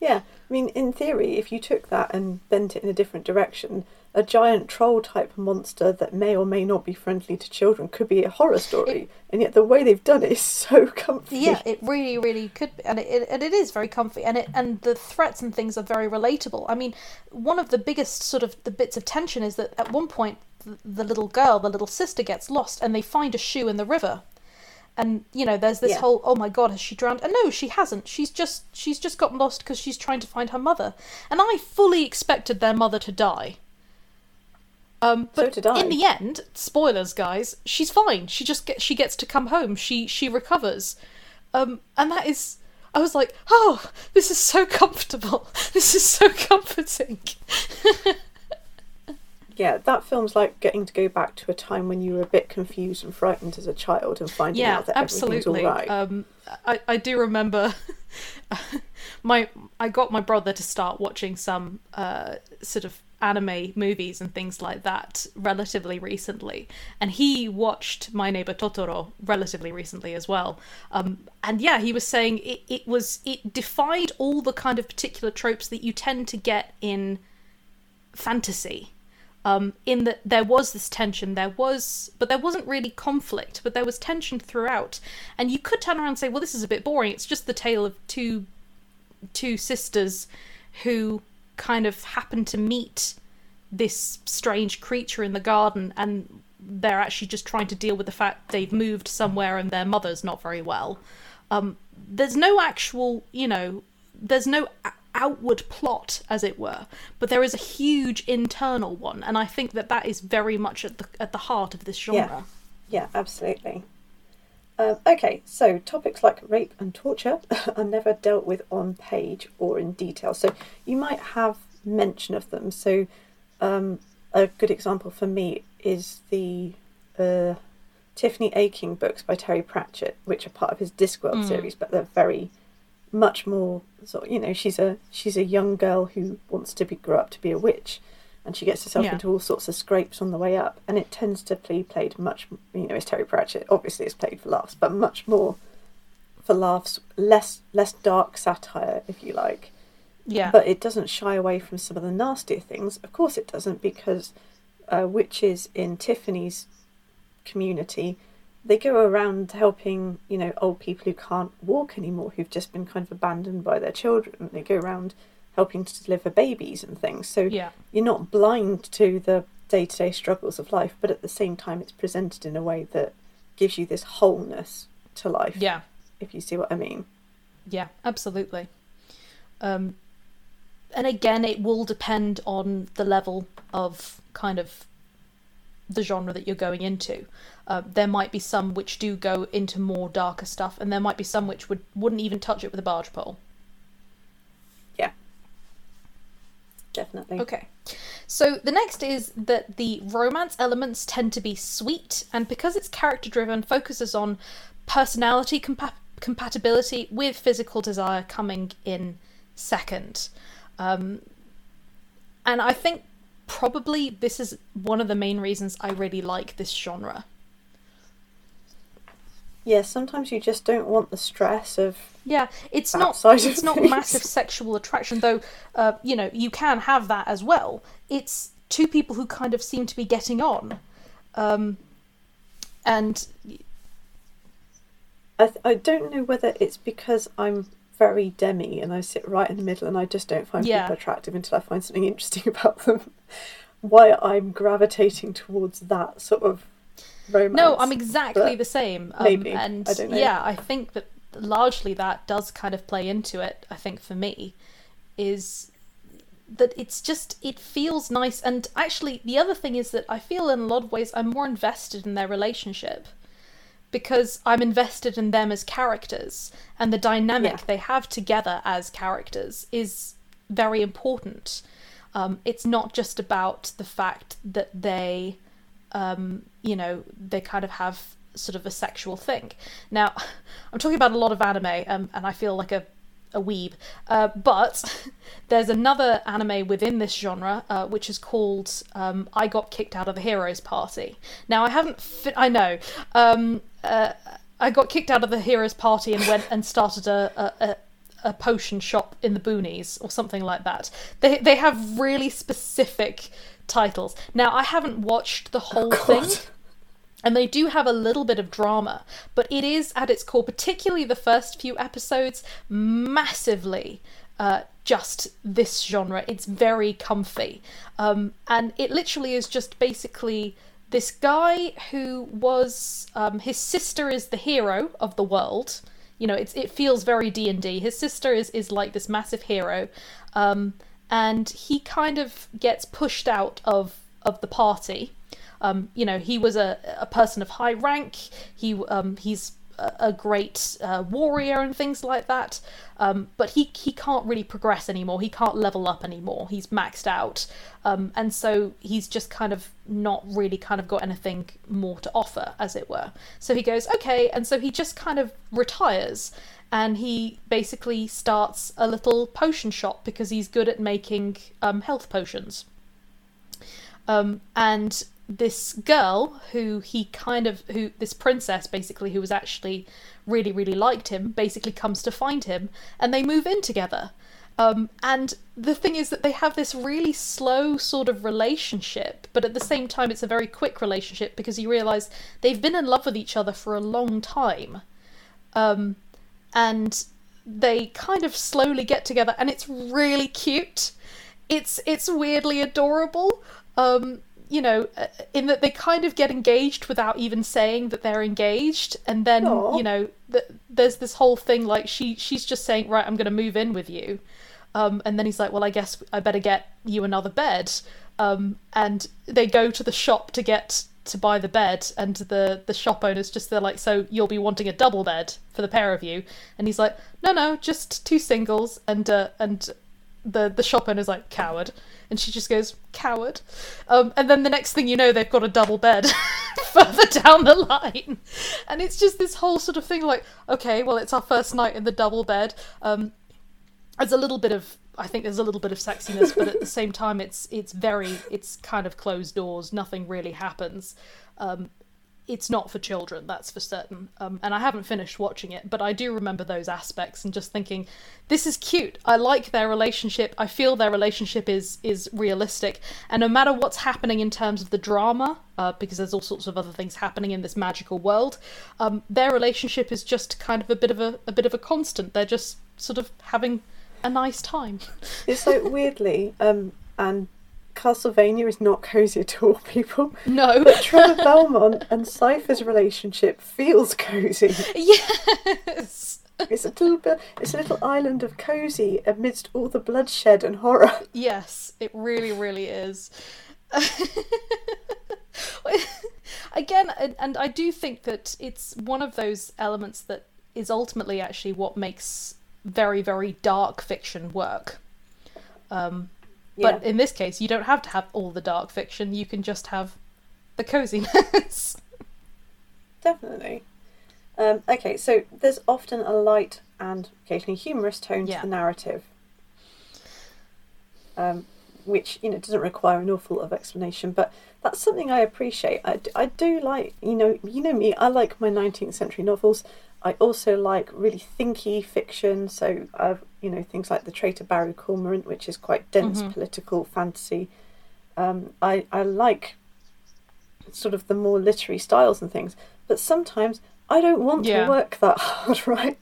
Speaker 2: Yeah, I mean, in theory, if you took that and bent it in a different direction, a giant troll type monster that may or may not be friendly to children could be a horror story. and yet, the way they've done it is so comfy.
Speaker 1: Yeah, it really, really could be, and it, it and it is very comfy, and it and the threats and things are very relatable. I mean, one of the biggest sort of the bits of tension is that at one point the little girl, the little sister, gets lost, and they find a shoe in the river, and you know there's this
Speaker 2: Yeah.
Speaker 1: whole oh my god has she drowned? And no, she hasn't. She's just she's just got lost because she's trying to find her mother, and I fully expected their mother to die. Um, but
Speaker 2: I.
Speaker 1: in the end, spoilers, guys, she's fine. She just she gets to come home. She she recovers, um, and that is. I was like, oh, this is so comfortable. This is so comforting.
Speaker 2: Yeah, that film's like getting to go back to a time when you were a bit confused and frightened as a child and finding
Speaker 1: yeah,
Speaker 2: out that
Speaker 1: absolutely.
Speaker 2: everything's all right.
Speaker 1: Um, I I do remember my I got my brother to start watching some uh, sort of anime movies and things like that relatively recently, and he watched My Neighbor Totoro relatively recently as well. Um, and yeah, he was saying it, it was it defied all the kind of particular tropes that you tend to get in fantasy um, in that there was this tension, there was, but there wasn't really conflict, but there was tension throughout. And you could turn around and say, well, this is a bit boring. It's just the tale of two two sisters who kind of happen to meet this strange creature in the garden, and they're actually just trying to deal with the fact they've moved somewhere and their mother's not very well. Um, there's no actual, you know, there's no outward plot, as it were, but there is a huge internal one, and I think that that is very much at the at the heart of this genre.
Speaker 2: Yeah, absolutely. Um, okay, so topics like rape and torture are never dealt with on page or in detail. So you might have mention of them. So um, a good example for me is the uh, Tiffany Aching books by Terry Pratchett, which are part of his Discworld series, but they're very much more sort. You know, she's a she's a young girl who wants to be grow up to be a witch, and she gets herself
Speaker 1: Yeah.
Speaker 2: into all sorts of scrapes on the way up. And it tends to be played much. You know, it's Terry Pratchett. Obviously, it's played for laughs, but much more for laughs. Less less dark satire, if you like.
Speaker 1: Yeah,
Speaker 2: But it doesn't shy away from some of the nastier things. Of course, it doesn't, because uh, witches in Tiffany's community, they go around helping, you know, old people who can't walk anymore, who've just been kind of abandoned by their children. They go around helping to deliver babies and things. So
Speaker 1: yeah,
Speaker 2: you're not blind to the day to day struggles of life, but at the same time, it's presented in a way that gives you this wholeness to life,
Speaker 1: yeah.
Speaker 2: if you see what I mean.
Speaker 1: Yeah, absolutely. Um, and again, it will depend on the level of kind of the genre that you're going into. Uh, there might be some which do go into more darker stuff, and there might be some which would wouldn't even touch it with a barge pole.
Speaker 2: Yeah, definitely.
Speaker 1: Okay. So the next is that the romance elements tend to be sweet, and because it's character driven, focuses on personality compa- compatibility with physical desire coming in second. Um, and I think probably this is one of the main reasons I really like this genre.
Speaker 2: Yeah, sometimes you just don't want the stress of
Speaker 1: Yeah, it's not it's not massive sexual attraction though. Uh, you know, you can have that as well. It's two people who kind of seem to be getting on, um, and
Speaker 2: I, th- I don't know whether it's because I'm very demi and I sit right in the middle and I just don't find
Speaker 1: Yeah.
Speaker 2: people attractive until I find something interesting about them. Why I'm gravitating towards that sort of romance.
Speaker 1: No, I'm exactly the same. Um,
Speaker 2: maybe.
Speaker 1: And
Speaker 2: I don't know.
Speaker 1: yeah, I think that largely that does kind of play into it. I think for me is that it's just it feels nice and actually the other thing is that I feel in a lot of ways I'm more invested in their relationship because I'm invested in them as characters and the dynamic
Speaker 2: Yeah.
Speaker 1: they have together as characters is very important. Um, it's not just about the fact that they, um, you know, they kind of have sort of a sexual thing. Now, I'm talking about a lot of anime, um, and I feel like a a weeb. Uh, but there's another anime within this genre, uh, which is called um, "I Got Kicked Out of the Heroes Party." Now, I haven't. Fi- I know. Um, uh, I got kicked out of the Heroes Party and went and started a. a, a a potion shop in the boonies or something like that. They they have really specific titles. Now I haven't watched the whole thing, and they do have a little bit of drama, but it is at its core, particularly the first few episodes, massively uh, just this genre. It's very comfy, um, and it literally is just basically this guy who was um, his sister is the hero of the world. You know, it's it feels very D and D. His sister is is like this massive hero, um, and he kind of gets pushed out of of the party. Um, you know, he was a, a person of high rank. He um, he's a, great uh, warrior and things like that. Um, but he he can't really progress anymore. He can't level up anymore. He's maxed out, um, and so he's just kind of not really kind of got anything more to offer, as it were. So he goes okay, and so he just kind of retires. And he basically starts a little potion shop because he's good at making um, health potions. Um, and this girl who he kind of who this princess basically who was actually really really liked him basically comes to find him and they move in together. Um, and the thing is that they have this really slow sort of relationship but at the same time it's a very quick relationship because you realize they've been in love with each other for a long time. Um, and they kind of slowly get together and it's really cute. It's it's weirdly adorable. Um you know uh, in that they kind of get engaged without even saying that they're engaged. And then
Speaker 2: Aw.
Speaker 1: you know th- there's this whole thing like she she's just saying right i'm going to move in with you. Um and then he's like well i guess i better get you another bed. Um and they go to the shop to get to buy the bed. And the the shop owner's just they're like so you'll be wanting a double bed for the pair of you? And he's like no no just two singles. And uh, and the the shop owner's like coward and she just goes coward um, and then the next thing you know they've got a double bed further down the line and it's just this whole sort of thing like okay well it's our first night in the double bed um, there's a little bit of I think there's a little bit of sexiness, but at the same time, it's it's very it's kind of closed doors. Nothing really happens. Um, it's not for children, that's for certain. Um, and I haven't finished watching it, but I do remember those aspects and just thinking, this is cute. I like their relationship. I feel their relationship is is realistic, and no matter what's happening in terms of the drama, uh, because there's all sorts of other things happening in this magical world, um, their relationship is just kind of a bit of a, a bit of a constant. They're just sort of having a nice time.
Speaker 2: It's like weirdly, um, and Castlevania is not cozy at all, people.
Speaker 1: No.
Speaker 2: But Trevor Belmont and Sypha's relationship feels cozy.
Speaker 1: yes.
Speaker 2: It's a little bit. It's a little island of cozy amidst all the bloodshed and horror.
Speaker 1: Yes, it really, really is. Again, and, and I do think that it's one of those elements that is ultimately actually what makes very, very dark fiction work. Um,
Speaker 2: Yeah.
Speaker 1: But in this case, you don't have to have all the dark fiction, you can just have the coziness.
Speaker 2: Definitely. Um, okay, so there's often a light and occasionally humorous tone
Speaker 1: Yeah.
Speaker 2: to the narrative, um, which you know doesn't require an awful lot of explanation. But that's something I appreciate. I, I do like you know you know me. I like my 19th century novels. I also like really thinky fiction. So I've you know things like the Traitor Baru Cormorant, which is quite dense
Speaker 1: Mhm.
Speaker 2: political fantasy. Um, I I like sort of the more literary styles and things. But sometimes I don't want
Speaker 1: Yeah.
Speaker 2: to work that hard, right?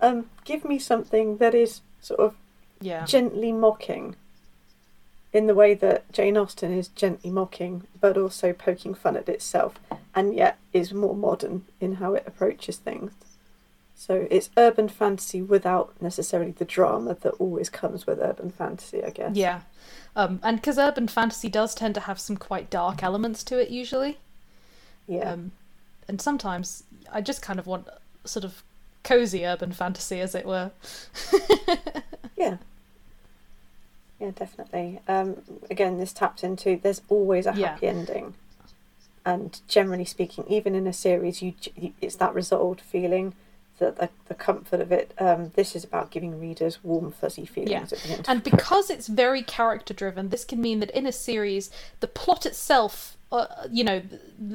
Speaker 2: um, give me something that is sort of
Speaker 1: yeah.
Speaker 2: gently mocking. in the way that Jane Austen is gently mocking, but also poking fun at itself, and yet is more modern in how it approaches things. So it's urban fantasy without necessarily the drama that always comes with urban fantasy, I guess.
Speaker 1: Yeah. Um, and because urban fantasy does tend to have some quite dark elements to it usually.
Speaker 2: Yeah.
Speaker 1: Um, and sometimes I just kind of want sort of cozy urban fantasy, as it were.
Speaker 2: yeah. Yeah, definitely. Um, again, this taps into there's always a
Speaker 1: Yeah.
Speaker 2: happy ending, and generally speaking, even in a series, you, it's that resolved feeling, that the, the comfort of it. Um, this is about giving readers warm, fuzzy feelings
Speaker 1: Yeah.
Speaker 2: at the end.
Speaker 1: And because it's very character driven, this can mean that in a series, the plot itself, uh, you know,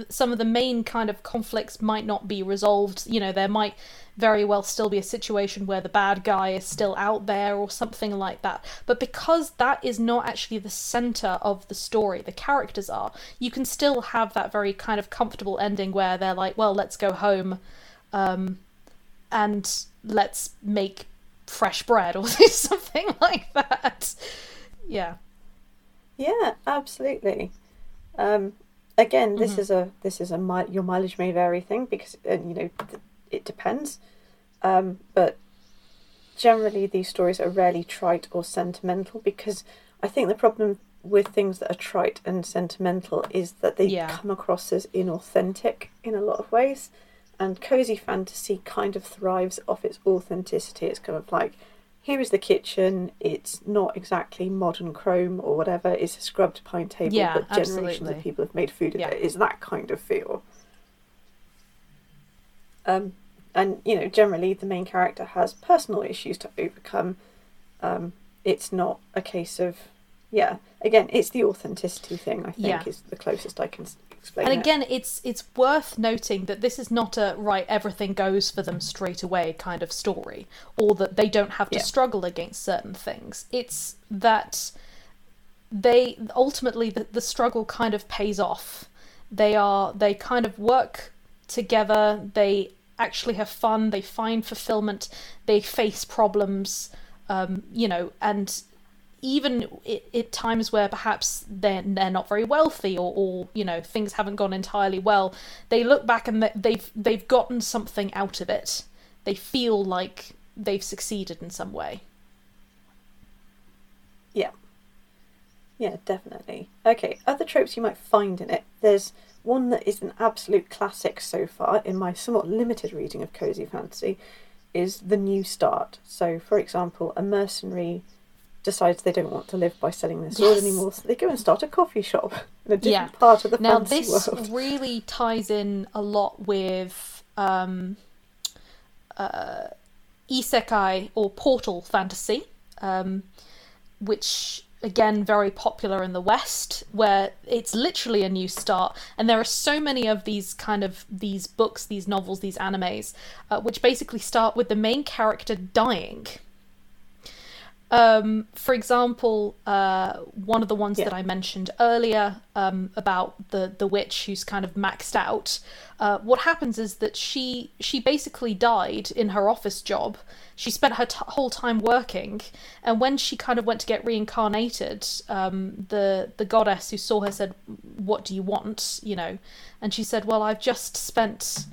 Speaker 1: some of the main kind of conflicts might not be resolved. You know, there might very well still be a situation where the bad guy is still out there or something like that. But because that is not actually the center of the story, the characters are, you can still have that very kind of comfortable ending where they're like, well, let's go home. Um, and let's make fresh bread or something like that. Yeah.
Speaker 2: Yeah, absolutely. Um, again, this
Speaker 1: Mhm.
Speaker 2: is a this is a mi- your mileage may vary thing because uh, you know th- it depends. Um, but generally, these stories are rarely trite or sentimental because I think the problem with things that are trite and sentimental is that they
Speaker 1: Yeah.
Speaker 2: come across as inauthentic in a lot of ways. And cozy fantasy kind of thrives off its authenticity. It's kind of like here is the kitchen. It's not exactly modern chrome or whatever. It's a scrubbed pine table,
Speaker 1: Yeah,
Speaker 2: but generations
Speaker 1: absolutely.
Speaker 2: of people have made food of
Speaker 1: Yeah.
Speaker 2: it. It's that kind of feel. Um, and you know, generally the main character has personal issues to overcome. Um, it's not a case of, yeah. Again, it's the authenticity thing. I think
Speaker 1: Yeah.
Speaker 2: is the closest I can explain.
Speaker 1: And
Speaker 2: it.
Speaker 1: again, it's it's worth noting that this is not a right everything goes for them straight away kind of story, or that they don't have to
Speaker 2: Yeah.
Speaker 1: struggle against certain things. It's that they ultimately the, the struggle kind of pays off. They are they kind of work together. They actually have fun. They find fulfillment. They face problems. Um, you know, and even at times where perhaps they're they're not very wealthy or, or you know things haven't gone entirely well, they look back and they've they've gotten something out of it. They feel like they've succeeded in some way.
Speaker 2: Yeah. Yeah, definitely. Okay, other tropes you might find in it. There's one that is an absolute classic so far in my somewhat limited reading of cozy fantasy is the new start. So, for example, a mercenary decides they don't want to live by selling their sword
Speaker 1: Yes.
Speaker 2: anymore, so they go and start a coffee shop in a different
Speaker 1: Yeah.
Speaker 2: part of the
Speaker 1: Now
Speaker 2: fantasy
Speaker 1: this really ties in a lot with um, uh, isekai or portal fantasy, um, which again very popular in the West, where it's literally a new start, and there are so many of these kind of these books, these novels, these animes, uh, which basically start with the main character dying. Um, for example, uh, one of the ones
Speaker 2: Yeah.
Speaker 1: that I mentioned earlier um, about the the witch who's kind of maxed out. Uh, what happens is that she she basically died in her office job. She spent her t- whole time working, and when she kind of went to get reincarnated, um, the the goddess who saw her said, "What do you want?" You know, and she said, "Well, I've just spent."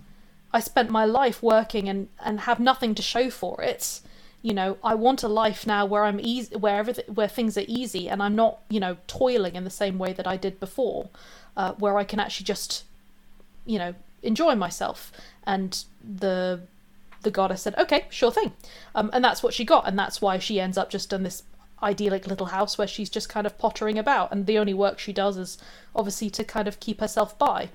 Speaker 1: I spent my life working and, and have nothing to show for it. You know, I want a life now where I'm easy, where everything, where things are easy, and I'm not, you know, toiling in the same way that I did before, uh, where I can actually just, you know, enjoy myself. And the the goddess said, "Okay, sure thing," um, and that's what she got, and that's why she ends up just in this idyllic little house where she's just kind of pottering about, and the only work she does is obviously to kind of keep herself by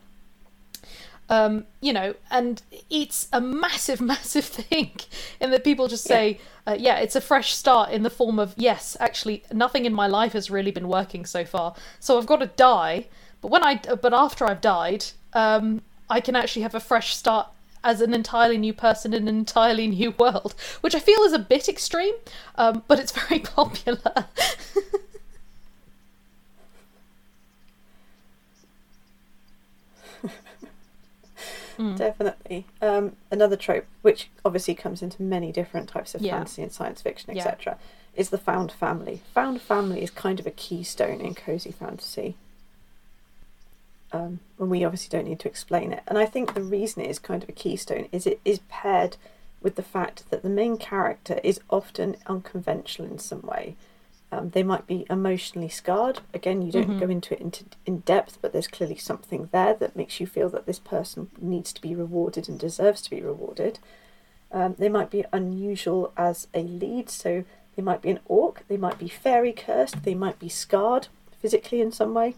Speaker 1: um, you know, and it's a massive, massive thing in that people just say, uh, yeah, it's a fresh start in the form of, yes, actually, nothing in my life has really been working so far, so I've got to die. But when I, but after I've died, um, I can actually have a fresh start as an entirely new person in an entirely new world, which I feel is a bit extreme, um, but it's very popular.
Speaker 2: Definitely. Um, another trope, which obviously comes into many different types of
Speaker 1: Yeah.
Speaker 2: fantasy and science fiction,
Speaker 1: Yeah.
Speaker 2: etc., is the found family. Found family is kind of a keystone in cozy fantasy. Um, and we obviously don't need to explain it. And I think the reason it is kind of a keystone is it is paired with the fact that the main character is often unconventional in some way. Um, they might be emotionally scarred. Again, you don't
Speaker 1: Mhm.
Speaker 2: go into it into, in depth, but there's clearly something there that makes you feel that this person needs to be rewarded and deserves to be rewarded. Um, they might be unusual as a lead, so they might be an orc, they might be fairy cursed, they might be scarred physically in some way.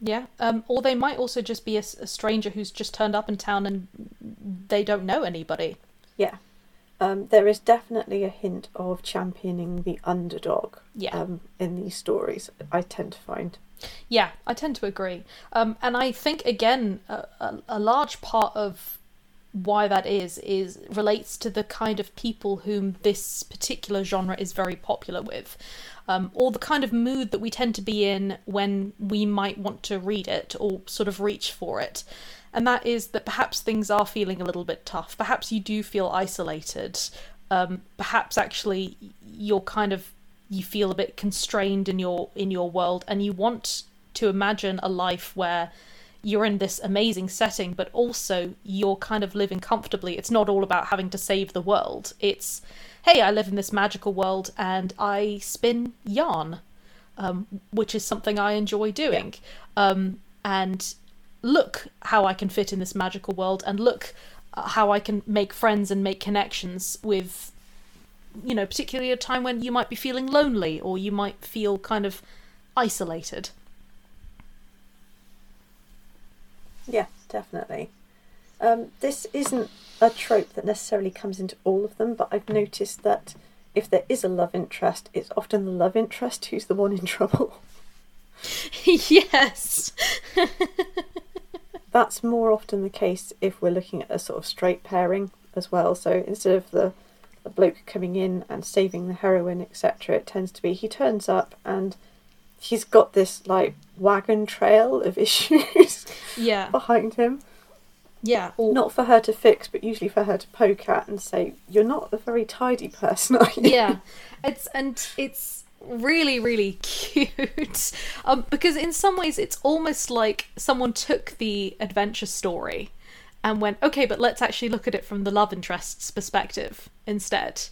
Speaker 1: Yeah. Um, or they might also just be a stranger who's just turned up in town and they don't know anybody.
Speaker 2: Yeah. Um, there is definitely a hint of championing the underdog
Speaker 1: Yeah.
Speaker 2: um, in these stories, I tend to find.
Speaker 1: Yeah, I tend to agree. Um, and I think again, a, a, a large part of why that is is relates to the kind of people whom this particular genre is very popular with, um, or the kind of mood that we tend to be in when we might want to read it or sort of reach for it. And that is that perhaps things are feeling a little bit tough. Perhaps you do feel isolated. Um, perhaps actually you're kind of you feel a bit constrained in your in your world and you want to imagine a life where you're in this amazing setting but also you're kind of living comfortably it's not all about having to save the world it's hey i live in this magical world and i spin yarn um, which is something i enjoy doing um, and look how i can fit in this magical world and look uh, how i can make friends and make connections with you know, particularly a time when you might be feeling lonely or you might feel kind of isolated.
Speaker 2: Yeah, definitely. Um, this isn't a trope that necessarily comes into all of them, but I've noticed that if there is a love interest, it's often the love interest who's the one in trouble.
Speaker 1: yes.
Speaker 2: That's more often the case if we're looking at a sort of straight pairing as well. So instead of the, the bloke coming in and saving the heroine, etc., it tends to be he turns up and he's got this like wagon trail of issues
Speaker 1: Yeah.
Speaker 2: behind him.
Speaker 1: Yeah. Or
Speaker 2: Not for her to fix, but usually for her to poke at and say, "You're not a very tidy person, are you?"
Speaker 1: yeah. It's and it's really really cute. Um because in some ways it's almost like someone took the adventure story and went, "Okay, but let's actually look at it from the love interest's perspective instead."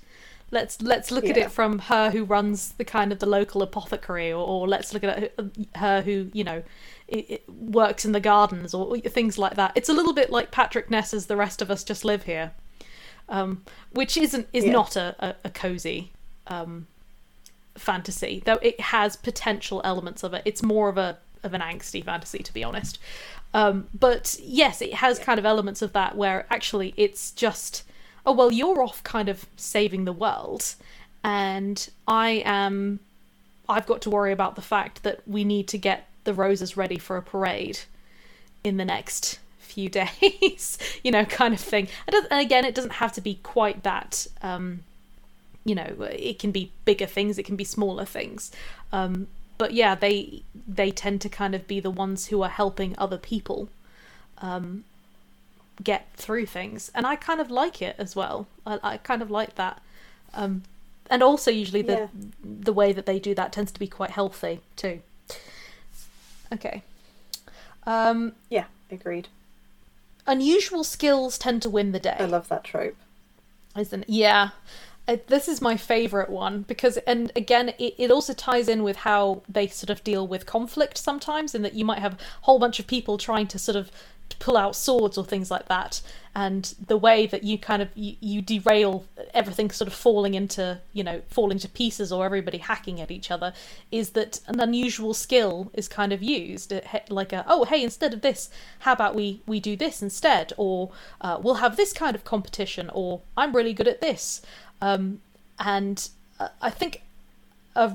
Speaker 1: Let's let's look at it from her who runs the kind of the local apothecary, or, or let's look at her- her who you know i i works in the gardens, or things like that. It's a little bit like Patrick Ness's "The Rest of Us Just Live Here," um, which isn't is
Speaker 2: Yeah.
Speaker 1: not a, a, a cozy um, fantasy, though it has potential elements of it. It's more of a of an angsty fantasy, to be honest. Um, but yes, it has kind of elements of that where actually it's just, oh well, you're off kind of saving the world, and I am. I've got to worry about the fact that we need to get the roses ready for a parade in the next few days, you know, kind of thing. And and again, it doesn't have to be quite that. Um, you know, it can be bigger things, it can be smaller things. Um, but yeah, they they tend to kind of be the ones who are helping other people um, get through things, and I kind of like it as well. I, I kind of like that. Um, and also, usually the
Speaker 2: Yeah.
Speaker 1: the way that they do that tends to be quite healthy too. Okay. Um,
Speaker 2: Yeah, agreed.
Speaker 1: unusual skills tend to win the day.
Speaker 2: I love that trope.
Speaker 1: Isn't it? Yeah. Uh, this is my favorite one because, and again, it, it also ties in with how they sort of deal with conflict sometimes, in that you might have a whole bunch of people trying to sort of pull out swords or things like that, and the way that you kind of you, you derail everything sort of falling into you know falling to pieces or everybody hacking at each other is that an unusual skill is kind of used. Like a oh hey instead of this how about we we do this instead? or uh, we'll have this kind of competition or i'm really good at this um, and uh, i think a,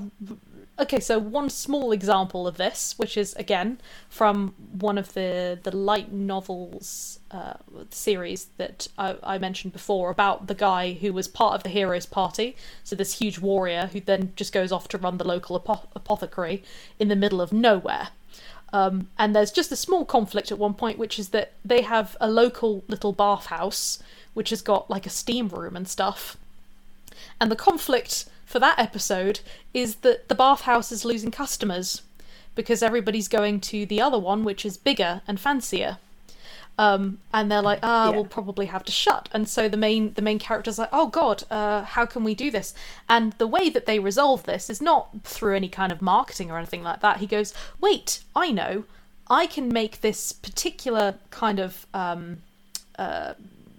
Speaker 1: okay so one small example of this which is again from one of the the light novels uh, series that I, I mentioned before about the guy who was part of the heroes party so this huge warrior who then just goes off to run the local apo- apothecary in the middle of nowhere Um, and there's just a small conflict at one point, which is that they have a local little bathhouse, which has got like a steam room and stuff. And the conflict for that episode is that the bathhouse is losing customers because everybody's going to the other one, which is bigger and fancier. Um, and they're like, ah,
Speaker 2: Yeah.
Speaker 1: we'll probably have to shut. And so the main the main character's like, oh god, uh, how can we do this? And the way that they resolve this is not through any kind of marketing or anything like that. He goes, wait, I know, I can make this particular kind of um, uh,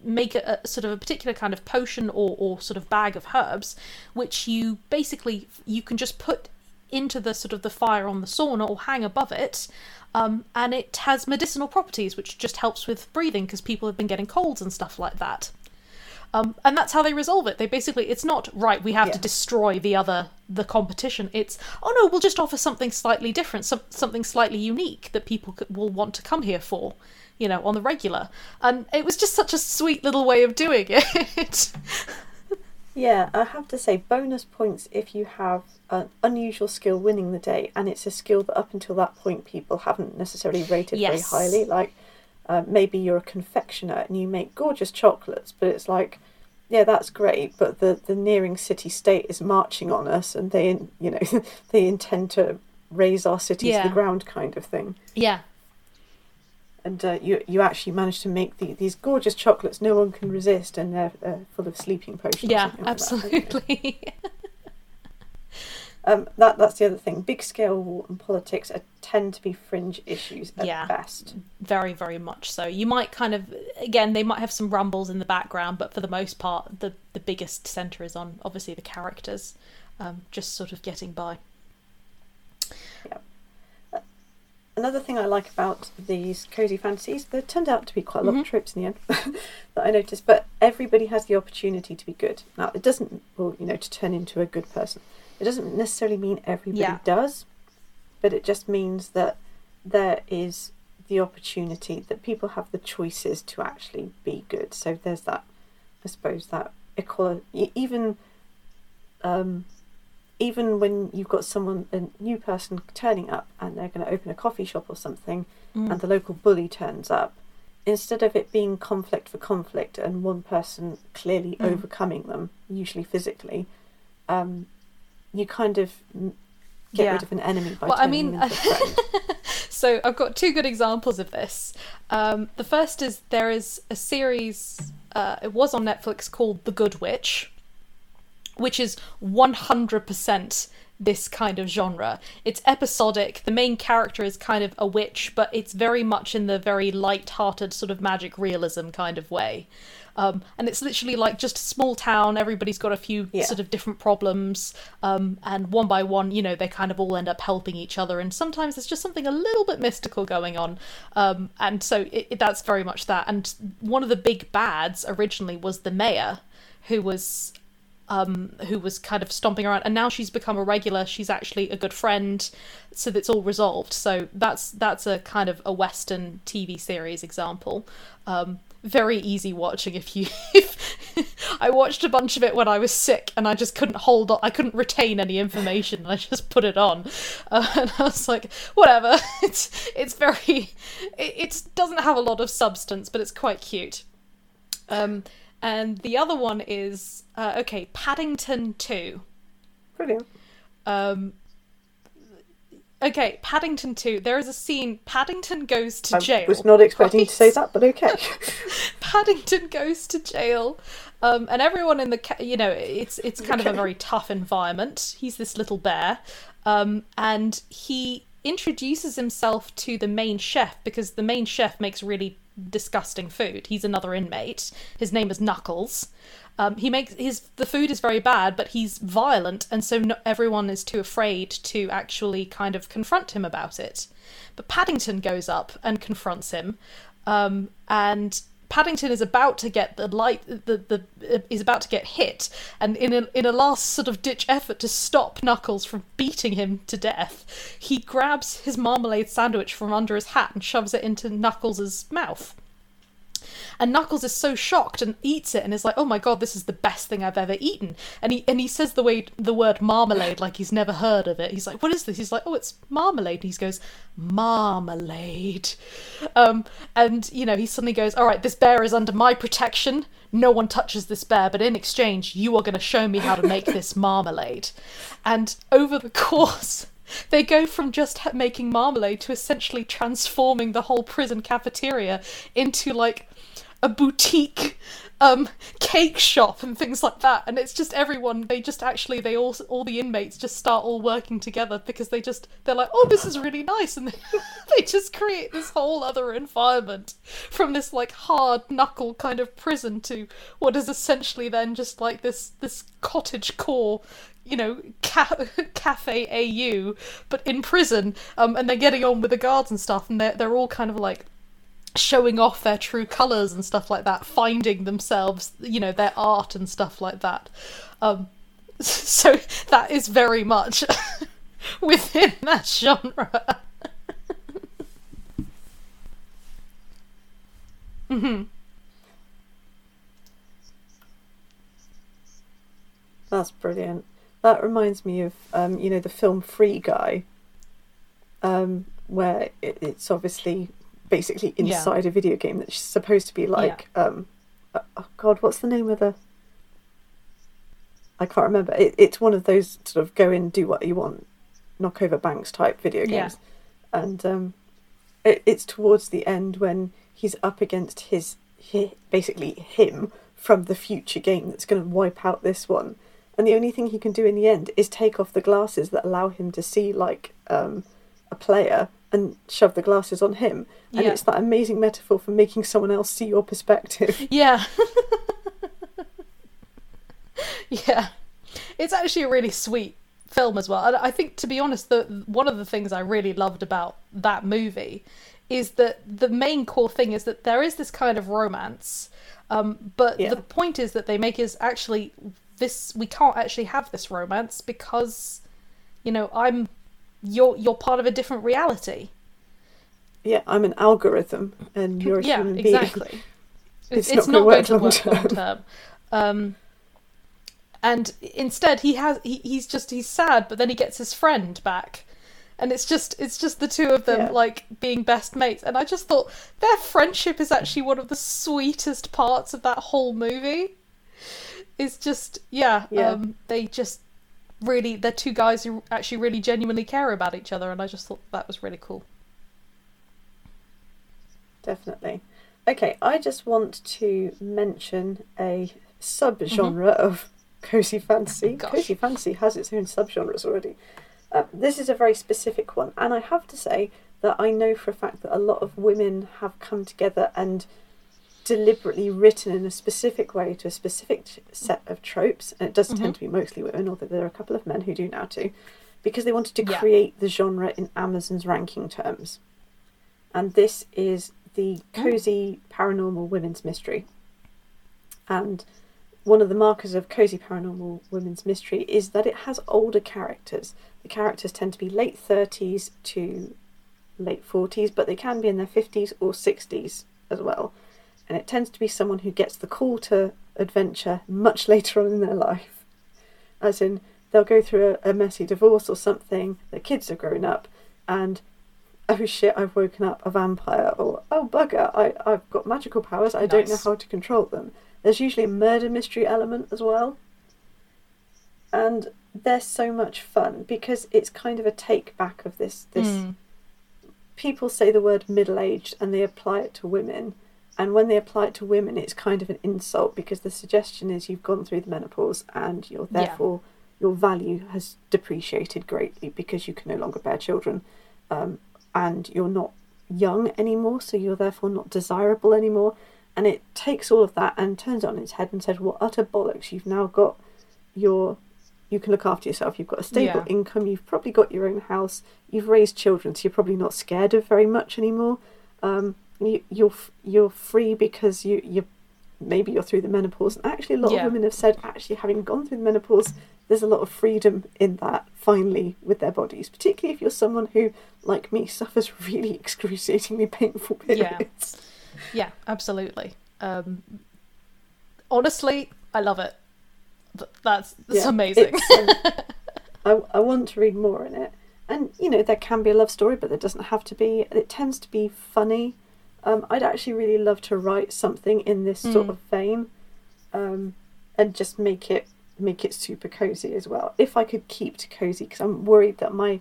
Speaker 1: make a, a sort of a particular kind of potion or, or sort of bag of herbs, which you basically you can just put into the sort of the fire on the sauna or hang above it. Um, and it has medicinal properties, which just helps with breathing because people have been getting colds and stuff like that. Um, and that's how they resolve it. They basically, it's not right. We have to destroy the other, the competition. It's oh no, we'll just offer something slightly different, some, something slightly unique that people will want to come here for, you know, on the regular. And it was just such a sweet little way of doing it.
Speaker 2: Yeah, I have to say, bonus points if you have an unusual skill winning the day, and it's a skill that up until that point people haven't necessarily rated very highly. Like uh, maybe you're a confectioner and you make gorgeous chocolates, but it's like, yeah, that's great, but the the nearing city state is marching on us, and they, you know, they intend to raze our city to the ground, kind of thing.
Speaker 1: yeah,
Speaker 2: And uh, you you actually manage to make the, these gorgeous chocolates no one can resist, and they're uh, full of sleeping potions.
Speaker 1: yeah,
Speaker 2: like that.
Speaker 1: absolutely.
Speaker 2: Um, that that's the other thing. Big scale war and politics are, tend to be fringe issues at
Speaker 1: Yeah.
Speaker 2: best.
Speaker 1: very very much so you might kind of again they might have some rumbles in the background but for the most part the the biggest center is on obviously the characters um, just sort of getting by
Speaker 2: Another thing I like about these cozy fantasies, there turned out to be quite a lot
Speaker 1: Mhm.
Speaker 2: of tropes in the end that I noticed, but everybody has the opportunity to be good. Now, it doesn't, well, you know, to turn into a good person. It doesn't necessarily mean everybody
Speaker 1: Yeah.
Speaker 2: does, but it just means that there is the opportunity that people have the choices to actually be good. So there's that, I suppose, that equality. Even, um, even when you've got someone, a new person turning up, and they're going to open a coffee shop or something,
Speaker 1: Mm.
Speaker 2: and the local bully turns up, instead of it being conflict for conflict and one person clearly
Speaker 1: Mm.
Speaker 2: overcoming them, usually physically, um, you kind of get
Speaker 1: Yeah.
Speaker 2: rid of an enemy by
Speaker 1: Well, I mean,
Speaker 2: them into a friend.
Speaker 1: so I've got two good examples of this. Um, the first is there is a series. Uh, it was on Netflix called The Good Witch, which is one hundred percent this kind of genre. It's episodic. The main character is kind of a witch, but it's very much in the very light-hearted sort of magic realism kind of way. Um, and it's literally like just a small town. Everybody's got a few
Speaker 2: Yeah.
Speaker 1: sort of different problems, um, and one by one, you know, they kind of all end up helping each other. And sometimes there's just something a little bit mystical going on, um, and so it, it- that's very much that. And one of the big bads originally was the mayor, who was um, who was kind of stomping around, and now she's become a regular. She's actually a good friend, so that's all resolved. So that's that's a kind of a Western TV series example. Um, very easy watching if you. If I watched a bunch of it when I was sick, and I just couldn't hold on. I couldn't retain any information. I just put it on, uh, and I was like, whatever. It's it's very. It, it doesn't have a lot of substance, but it's quite cute. Um, and the other one is uh, okay, Paddington Two.
Speaker 2: Brilliant.
Speaker 1: Um, okay, Paddington Two. There is a scene. Paddington goes to
Speaker 2: I
Speaker 1: jail.
Speaker 2: I was not expecting to say that, but okay.
Speaker 1: Paddington goes to jail, um, and everyone in the ca- you know it's it's kind of a very tough environment. He's this little bear, um, and he introduces himself to the main chef because the main chef makes really disgusting food. He's another inmate. His name is Knuckles. Um, he makes his the food is very bad, but he's violent, and so everyone is too afraid to actually kind of confront him about it. But Paddington goes up and confronts him, um, and Paddington is about to get the light, the the uh, is about to get hit, and in a in a last sort of ditch effort to stop Knuckles from beating him to death, he grabs his marmalade sandwich from under his hat and shoves it into Knuckles' mouth. And Knuckles is so shocked and eats it and is like, "Oh my god, this is the best thing I've ever eaten." And he and he says the way the word marmalade like he's never heard of it. He's like, "What is this?" He's like, "Oh, it's marmalade." And he goes, "Marmalade," um, and you know he suddenly goes, "All right, this bear is under my protection." no one touches this bear, but in exchange, you are going to show me how to make this marmalade. And over the course, they go from just making marmalade to essentially transforming the whole prison cafeteria into like a boutique um cake shop and things like that. And it's just everyone they just actually they all all the inmates just start all working together because they just they're like oh this is really nice. And they, they just create this whole other environment from this like hard knuckle kind of prison to what is essentially then just like this this cottage core you know, ca- cafe AU, but in prison, um, and they're getting on with the guards and stuff, and they're they're all kind of like showing off their true colors and stuff like that, finding themselves, you know, their art and stuff like that. Um, so that is very much within that genre. hmm
Speaker 2: That's brilliant. That reminds me of, um, you know, the film Free Guy, um, where it, it's obviously basically inside yeah. a video game that's supposed to be like yeah. um uh, oh god what's the name of the i can't remember it, it's one of those sort of go in do what you want knock over banks type video games yeah. and um it, it's towards the end when he's up against his, his basically him from the future game that's going to wipe out this one and the only thing he can do in the end is take off the glasses that allow him to see like um, a player and shove the glasses on him. And yeah. it's that amazing metaphor for making someone else see your perspective.
Speaker 1: Yeah. yeah. It's actually a really sweet film as well. And I think to be honest, the one of the things I really loved about that movie is that the main core thing is that there is this kind of romance. Um, but yeah. the point is that they make is actually this we can't actually have this romance because you know I'm you're you're part of a different reality.
Speaker 2: Yeah, I'm an algorithm, and you're a
Speaker 1: yeah,
Speaker 2: human
Speaker 1: being. exactly. It's, it's, not, going to work long term. Um, and instead, he has he, he's just he's sad, but then he gets his friend back, and it's just it's just the two of them yeah. like being best mates. And I just thought their friendship is actually one of the sweetest parts of that whole movie. It's just yeah, yeah. Um, they just really they're two guys who actually really genuinely care about each other and I just thought that was really cool.
Speaker 2: Definitely. Okay, I just want to mention a sub-genre mm-hmm. of cozy fantasy. Gosh. Cozy fantasy has its own subgenres already. Uh, this is a very specific one, and I have to say that I know for a fact that a lot of women have come together and deliberately written in a specific way to a specific set of tropes, and it does mm-hmm. tend to be mostly women, although there are a couple of men who do now too, because they wanted to yeah. create the genre in Amazon's ranking terms. And this is the cozy paranormal women's mystery. And one of the markers of cozy paranormal women's mystery is that it has older characters. The characters tend to be late 30s to late 40s, but they can be in their 50s or 60s as well and it tends to be someone who gets the call to adventure much later on in their life. As in, they'll go through a, a messy divorce or something, their kids have grown up, and oh shit, I've woken up a vampire, or oh bugger, I, I've got magical powers, I nice. don't know how to control them. There's usually a murder mystery element as well. And they're so much fun because it's kind of a take back of this this mm. people say the word middle aged and they apply it to women and when they apply it to women, it's kind of an insult because the suggestion is you've gone through the menopause and you're therefore yeah. your value has depreciated greatly because you can no longer bear children, um, and you're not young anymore, so you're therefore not desirable anymore. And it takes all of that and turns it on its head and says, "What utter bollocks! You've now got your you can look after yourself. You've got a stable yeah. income. You've probably got your own house. You've raised children, so you're probably not scared of very much anymore. Um, you, you're you're free because you you maybe you're through the menopause. And actually, a lot yeah. of women have said actually having gone through the menopause, there's a lot of freedom in that. Finally, with their bodies, particularly if you're someone who, like me, suffers really excruciatingly painful periods.
Speaker 1: Yeah, yeah absolutely. Um, honestly, I love it. That's that's
Speaker 2: Yeah,
Speaker 1: amazing.
Speaker 2: um, I, I want to read more in it. And, you know, there can be a love story, but there doesn't have to be. It tends to be funny. Um, I'd actually really love to write something in this sort
Speaker 1: Mm.
Speaker 2: of vein um, and just make it make it super cozy as well. If I could keep to cozy, because I'm worried that my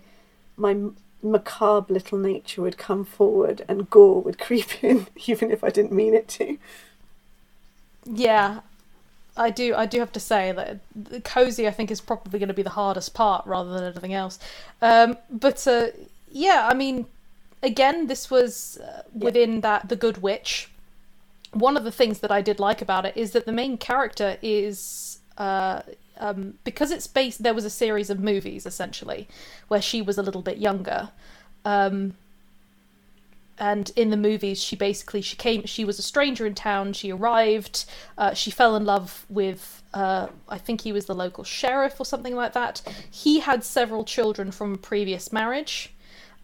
Speaker 2: my macabre little nature would come forward and gore would creep in, even if I didn't mean it to.
Speaker 1: Yeah, I do. I do have to say that the cozy, I think, is probably going to be the hardest part rather than anything else. Um, but uh, yeah, I mean, again, this was uh, within that the Good Witch. One of the things that I did like about it is that the main character is uh, um, because it's based. There was a series of movies essentially where she was a little bit younger. Um, and in the movies she basically she came she was a stranger in town she arrived uh, she fell in love with uh, i think he was the local sheriff or something like that he had several children from a previous marriage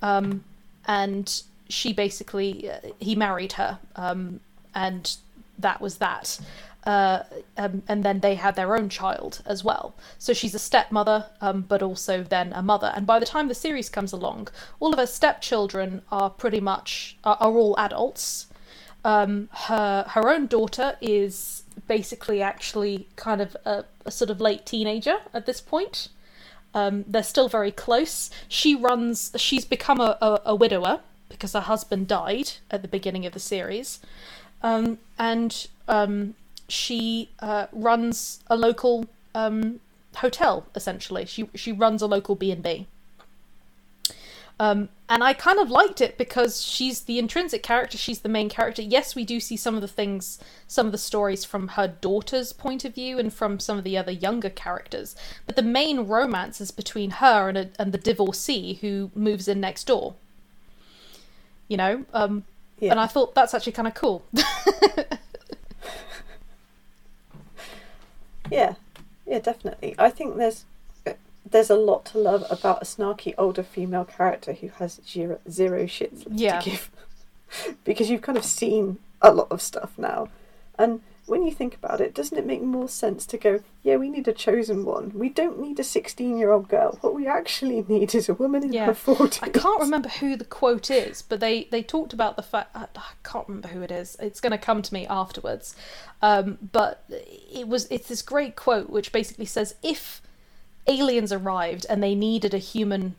Speaker 1: um, and she basically he married her um, and that was that uh, um, and then they had their own child as well. So she's a stepmother, um, but also then a mother. And by the time the series comes along, all of her stepchildren are pretty much are, are all adults. Um, her her own daughter is basically actually kind of a, a sort of late teenager at this point. Um, they're still very close. She runs. She's become a, a, a widower because her husband died at the beginning of the series, um, and um, she uh, runs a local um, hotel. Essentially, she she runs a local B and B. Um, and I kind of liked it because she's the intrinsic character. She's the main character. Yes, we do see some of the things, some of the stories from her daughter's point of view and from some of the other younger characters. But the main romance is between her and a, and the divorcee who moves in next door. You know, um,
Speaker 2: Yeah.
Speaker 1: and I thought that's actually kind of cool.
Speaker 2: Yeah, yeah, definitely. I think there's there's a lot to love about a snarky older female character who has zero, zero shits left
Speaker 1: Yeah.
Speaker 2: to give, because you've kind of seen a lot of stuff now, and when you think about it, doesn't it make more sense to go, yeah, we need a chosen one. We don't need a sixteen-year-old girl. What we actually need is a woman in
Speaker 1: Yeah.
Speaker 2: her forties.
Speaker 1: I can't remember who the quote is, but they they talked about the fact I, I can't remember who it is. It's going to come to me afterwards. Um, but it was it's this great quote which basically says if aliens arrived and they needed a human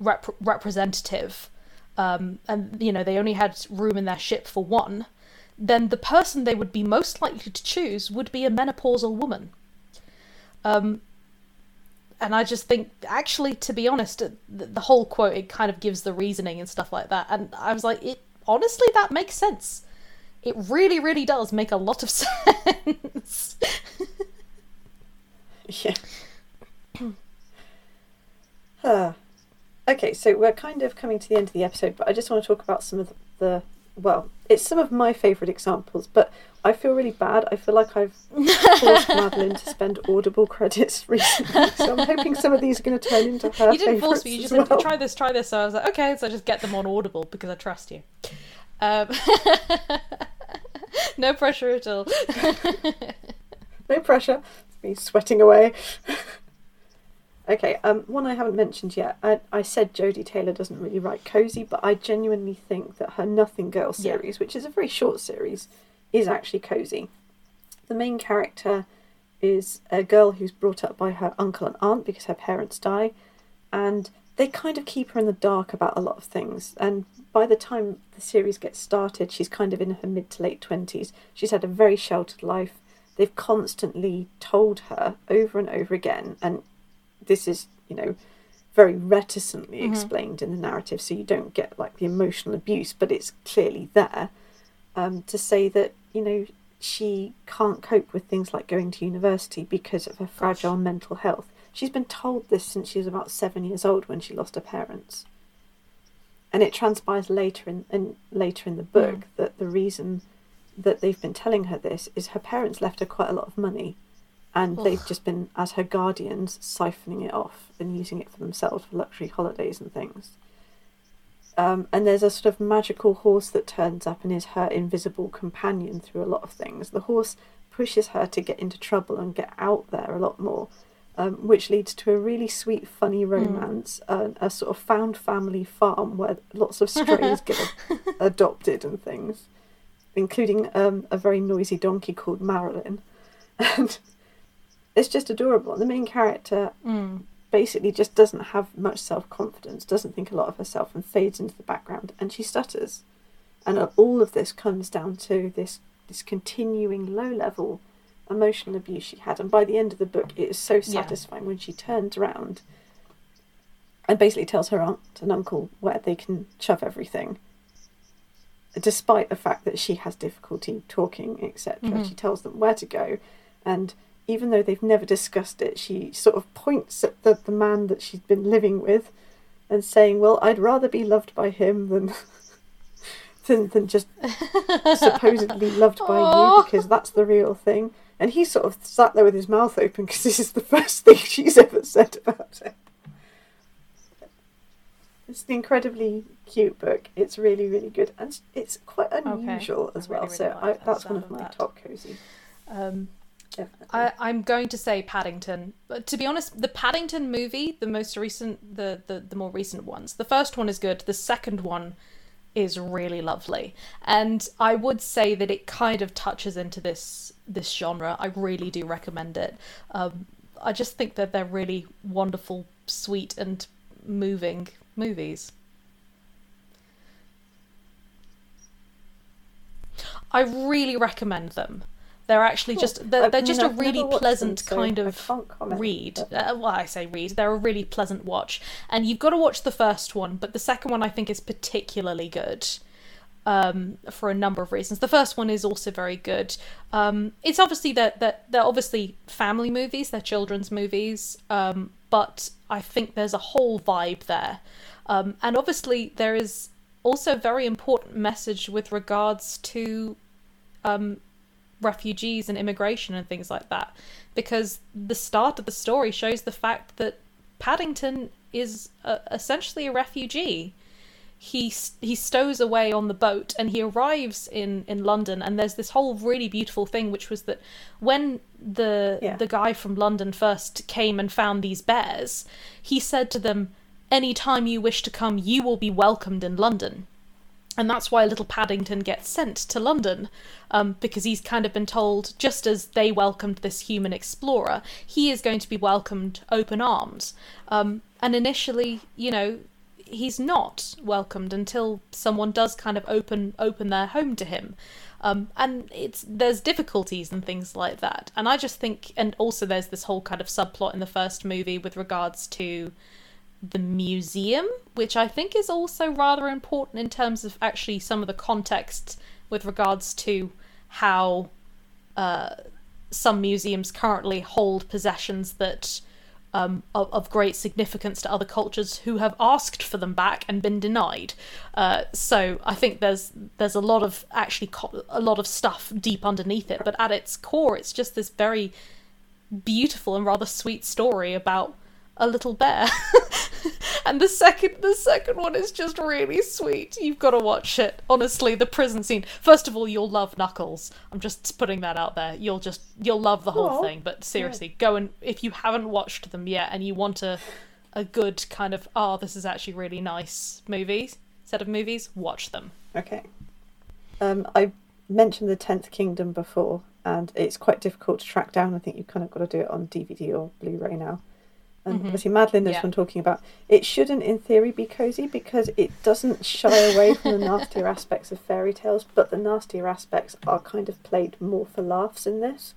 Speaker 1: rep- representative, um, and you know they only had room in their ship for one, then the person they would be most likely to choose would be a menopausal woman. Um, and I just think, actually, to be honest, the, the whole quote it kind of gives the reasoning and stuff like that, and I was like, it honestly that makes sense. It really, really does make a lot of sense.
Speaker 2: Yeah. Ah. okay, so we're kind of coming to the end of the episode, but I just want to talk about some of the, the well, it's some of my favourite examples, but I feel really bad. I feel like I've forced Madeline to spend Audible credits recently, so I'm hoping some of these are going to turn into her
Speaker 1: you didn't force me. You just said
Speaker 2: well.
Speaker 1: try this, try this. So I was like, okay. So I just get them on Audible because I trust you. Um, no pressure at all.
Speaker 2: No pressure. Me sweating away. Okay, um, one I haven't mentioned yet. I, I said Jodi Taylor doesn't really write cozy, but I genuinely think that her Nothing Girl
Speaker 1: Yeah.
Speaker 2: series, which is a very short series, is actually cozy. The main character is a girl who's brought up by her uncle and aunt because her parents die, and they kind of keep her in the dark about a lot of things. And by the time the series gets started, she's kind of in her mid to late 20s. She's had a very sheltered life. They've constantly told her over and over again, and this is, you know, very reticently
Speaker 1: Mhm.
Speaker 2: explained in the narrative, so you don't get like the emotional abuse, but it's clearly there um, to say that, you know, she can't cope with things like going to university because of her fragile mental health. She's been told this since she was about seven years old when she lost her parents. And it transpires later in, in later in the book
Speaker 1: Mm.
Speaker 2: that the reason that they've been telling her this is her parents left her quite a lot of money and they've just been as her guardians siphoning it off and using it for themselves for luxury holidays and things Um, and there's a sort of magical horse that turns up and is her invisible companion through a lot of things. The horse pushes her to get into trouble and get out there a lot more, um, which leads to a really sweet, funny romance, uh, a sort of found family farm where lots of strays get adopted and things, including um, a very noisy donkey called Marilyn. And it's just adorable. And the main character
Speaker 1: Mm.
Speaker 2: basically just doesn't have much self confidence, doesn't think a lot of herself, and fades into the background, and she stutters. And all of this comes down to this this continuing low level emotional abuse she had. And by the end of the book, it is so
Speaker 1: Yeah.
Speaker 2: satisfying when she turns around and basically tells her aunt and uncle where they can shove everything. Despite the fact that she has difficulty talking, etc.,
Speaker 1: Mhm.
Speaker 2: she tells them where to go, and even though they've never discussed it, she sort of points at the, the man that she's been living with and saying, Well, I'd rather be loved by him than than, than just supposedly loved by you because that's the real thing. And he sort of sat there with his mouth open because this is the first thing she's ever said about it. It's an incredibly cute book. It's really, really good, and it's- quite unusual
Speaker 1: I
Speaker 2: as
Speaker 1: really,
Speaker 2: well.
Speaker 1: really
Speaker 2: so
Speaker 1: like
Speaker 2: I, that's one of
Speaker 1: of
Speaker 2: my
Speaker 1: that.
Speaker 2: top cozy.
Speaker 1: Um,
Speaker 2: Definitely.
Speaker 1: I, I'm going to say Paddington. But to be honest, the Paddington movie, the most recent, the, the, the more recent ones, the first one is good. The second one is really lovely, and I would say that it kind of touches into this this genre. I really do recommend it. Um, I just think that they're really wonderful, sweet, and moving movies. I really recommend them. They're actually
Speaker 2: Cool.
Speaker 1: just they're, they're
Speaker 2: mean,
Speaker 1: just a
Speaker 2: I've
Speaker 1: really
Speaker 2: watched them,
Speaker 1: pleasant
Speaker 2: so
Speaker 1: kind of read. Uh, well, I say read. They're a really pleasant watch, and you've got to watch the first one, but the second one I think is particularly good. Um, for a number of reasons. The first one is also very good. Um, it's obviously that that they're obviously family movies, they're children's movies, um, but I think there's a whole vibe there, um, and obviously there is also a very important message with regards to um, refugees and immigration and things like that because the start of the story shows the fact that Paddington is uh, essentially a refugee. He he stows away on the boat and he arrives in in London and there's this whole really beautiful thing which was that when the
Speaker 2: Yeah.
Speaker 1: the guy from London first came and found these bears, he said to them, "Any time you wish to come, you will be welcomed in London." And that's why little Paddington gets sent to London, um, because he's kind of been told, just as they welcomed this human explorer, he is going to be welcomed open arms. Um, and initially, you know, he's not welcomed until someone does kind of open open their home to him. Um, and it's there's difficulties and things like that. And I just think, and also there's this whole kind of subplot in the first movie with regards to the museum, which I think is also rather important in terms of actually some of the context with regards to how uh, some museums currently hold possessions that um, of, of great significance to other cultures who have asked for them back and been denied. Uh, so I think there's there's a lot of actually co- a lot of stuff deep underneath it, but at its core, it's just this very beautiful and rather sweet story about a little bear. and the second the second one is just really sweet. You've got to watch it. Honestly, the prison scene. First of all, you'll love Knuckles. I'm just putting that out there. You'll just you'll love the whole
Speaker 2: Aw.
Speaker 1: thing. But seriously, go and if you haven't watched them yet and you want a a good kind of oh this is actually really nice movies set of movies, watch them.
Speaker 2: Okay. Um, I mentioned the Tenth Kingdom before, and it's quite difficult to track down. I think you've kind of got to do it on DVD or Blu-ray now. And
Speaker 1: Mhm.
Speaker 2: obviously, Madeleine is
Speaker 1: Yeah.
Speaker 2: talking about it. Shouldn't, in theory, be cozy because it doesn't shy away from the nastier aspects of fairy tales, but the nastier aspects are kind of played more for laughs in this.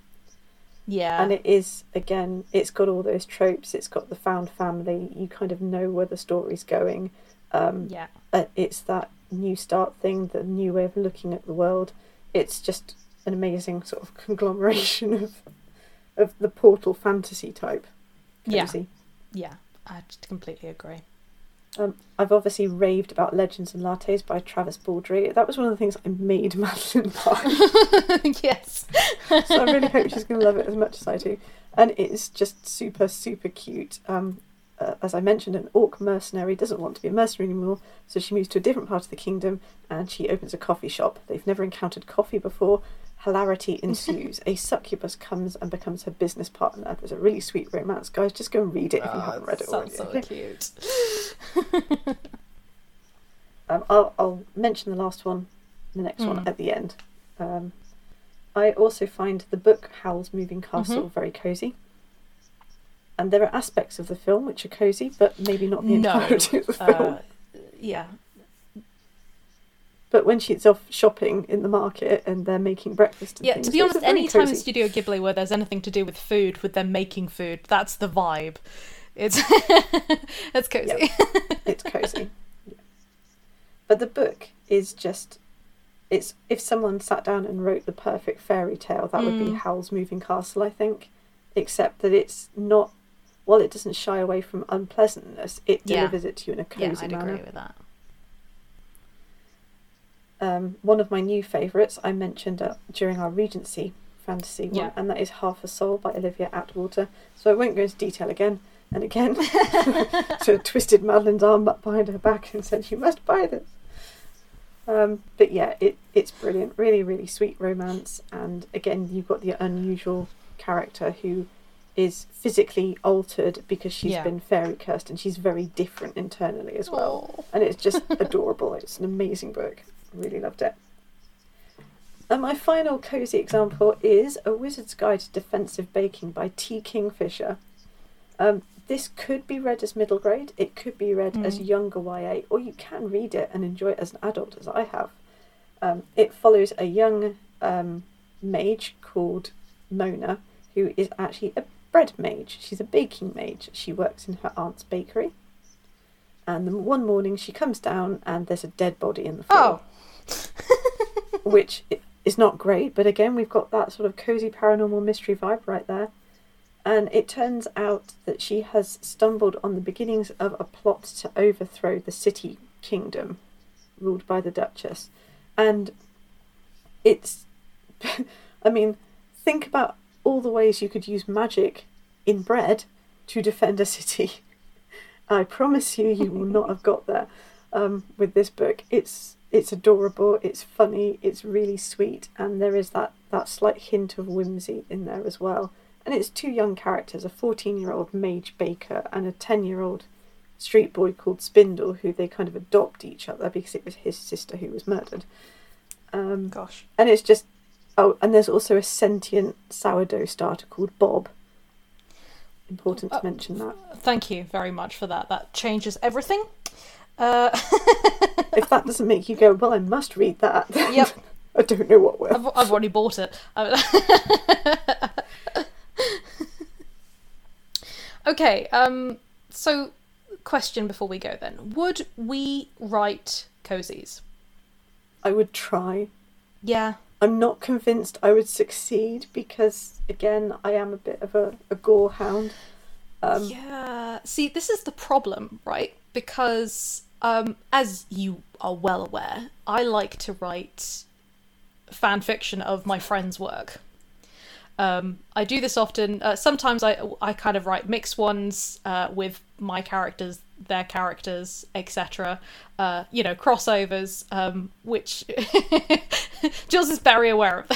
Speaker 1: Yeah.
Speaker 2: And it is again, it's got all those tropes. It's got the found family. You kind of know where the story's going. Um,
Speaker 1: yeah.
Speaker 2: uh, it's that new start thing, the new way of looking at the world. It's just an amazing sort of conglomeration of of the portal fantasy type. Cozy.
Speaker 1: Yeah. I just completely agree.
Speaker 2: Um, I've obviously raved about Legends and Lattes by Travis Baldree. That was one of the things I made Madeleine buy.
Speaker 1: yes.
Speaker 2: so I really hope she's going to love it as much as I do. And it's just super, super cute. Um, uh, as I mentioned, an orc mercenary doesn't want to be a mercenary anymore, so she moves to a different part of the kingdom and she opens a coffee shop. They've never encountered coffee before. Hilarity ensues. a succubus comes and becomes her business partner. There's a really sweet romance. Guys, just go and read it if you
Speaker 1: Oh,
Speaker 2: haven't read it already.
Speaker 1: sounds so cute.
Speaker 2: Um, I'll, I'll mention the last one, the next one
Speaker 1: Mm.
Speaker 2: at the end. Um, I also find the book Howl's Moving Castle
Speaker 1: Mm-hmm.
Speaker 2: very cosy. And there are aspects of the film which are cosy, but maybe not the
Speaker 1: No,
Speaker 2: entirety of the film.
Speaker 1: Uh, yeah.
Speaker 2: But when she's off shopping in the market and they're making breakfast, and
Speaker 1: Yeah,
Speaker 2: things,
Speaker 1: to be honest, any time in. Studio Ghibli where there's anything to do with food, with them making food, that's the vibe. It's it's cozy.
Speaker 2: it's cozy. Yeah. But the book is just it's if someone sat down and wrote the perfect fairy tale, that would be
Speaker 1: Mm.
Speaker 2: Howl's Moving Castle, I think. Except that it's not while it doesn't shy away from unpleasantness, it
Speaker 1: Yeah.
Speaker 2: delivers it to you in a cozy
Speaker 1: Yeah,
Speaker 2: cozy
Speaker 1: I'd
Speaker 2: manner.
Speaker 1: agree with that.
Speaker 2: Um, one of my new favourites I mentioned uh, during our Regency fantasy one,
Speaker 1: Yeah.
Speaker 2: and that is Half a Soul by Olivia Atwater. So I won't go into detail again and again. so I twisted Madeleine's arm up behind her back and said, "You must buy this." Um, but yeah, it it's brilliant. Really, really sweet romance, and again, you've got the unusual character who is physically altered because she's
Speaker 1: Yeah.
Speaker 2: been fairy cursed, and she's very different internally as well
Speaker 1: Aw.
Speaker 2: and it's just adorable. It's an amazing book. Really loved it. And my final cozy example is A Wizard's Guide to Defensive Baking by T. Kingfisher. Um, this could be read as middle grade, it could be read as
Speaker 1: Mm.
Speaker 2: younger YA, or you can read it and enjoy it as an adult, as I have. Um, it follows a young um, mage called Mona, who is actually a bread mage. She's a baking mage. She works in her aunt's bakery. And one morning she comes down and there's a dead body in the floor,
Speaker 1: Oh,
Speaker 2: which is not great. But again, we've got that sort of cozy paranormal mystery vibe right there. And it turns out that she has stumbled on the beginnings of a plot to overthrow the city kingdom ruled by the Duchess. And it's, I mean, think about all the ways you could use magic in bread to defend a city. I promise you, you will not have got there um, with this book. It's it's adorable, it's funny, it's really sweet, and there is that, that slight hint of whimsy in there as well. And it's two young characters a 14 year old mage baker and a 10 year old street boy called Spindle, who they kind of adopt each other because it was his sister who was murdered. Um,
Speaker 1: gosh.
Speaker 2: and it's just oh, and there's also a sentient sourdough starter called Bob. Important to
Speaker 1: Uh,
Speaker 2: mention that.
Speaker 1: Thank you very much for that. That changes everything. Uh,
Speaker 2: If that doesn't make you go, well, I must read that.
Speaker 1: Yep.
Speaker 2: I don't know what will.
Speaker 1: I've, I've already bought it. okay. Um. So, question before we go then: Would we write cozies?
Speaker 2: I would try.
Speaker 1: Yeah.
Speaker 2: I'm not convinced I would succeed because, again, I am a bit of a, a gore hound. Um,
Speaker 1: yeah. See, this is the problem, right? Because, um, as you are well aware, I like to write fan fiction of my friends' work. Um, I do this often. Uh, sometimes I I kind of write mixed ones uh, with my characters, their characters, etc. Uh, you know, crossovers, um, which Jules is very aware of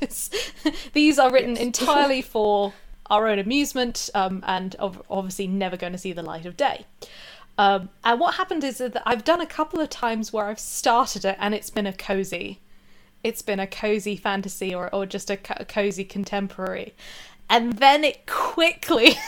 Speaker 1: this. These are written entirely for our own amusement um, and ov- obviously never going to see the light of day. Um, and what happened is that I've done a couple of times where I've started it and it's been a cozy. It's been a cozy fantasy or, or just a, a cozy contemporary. And then it quickly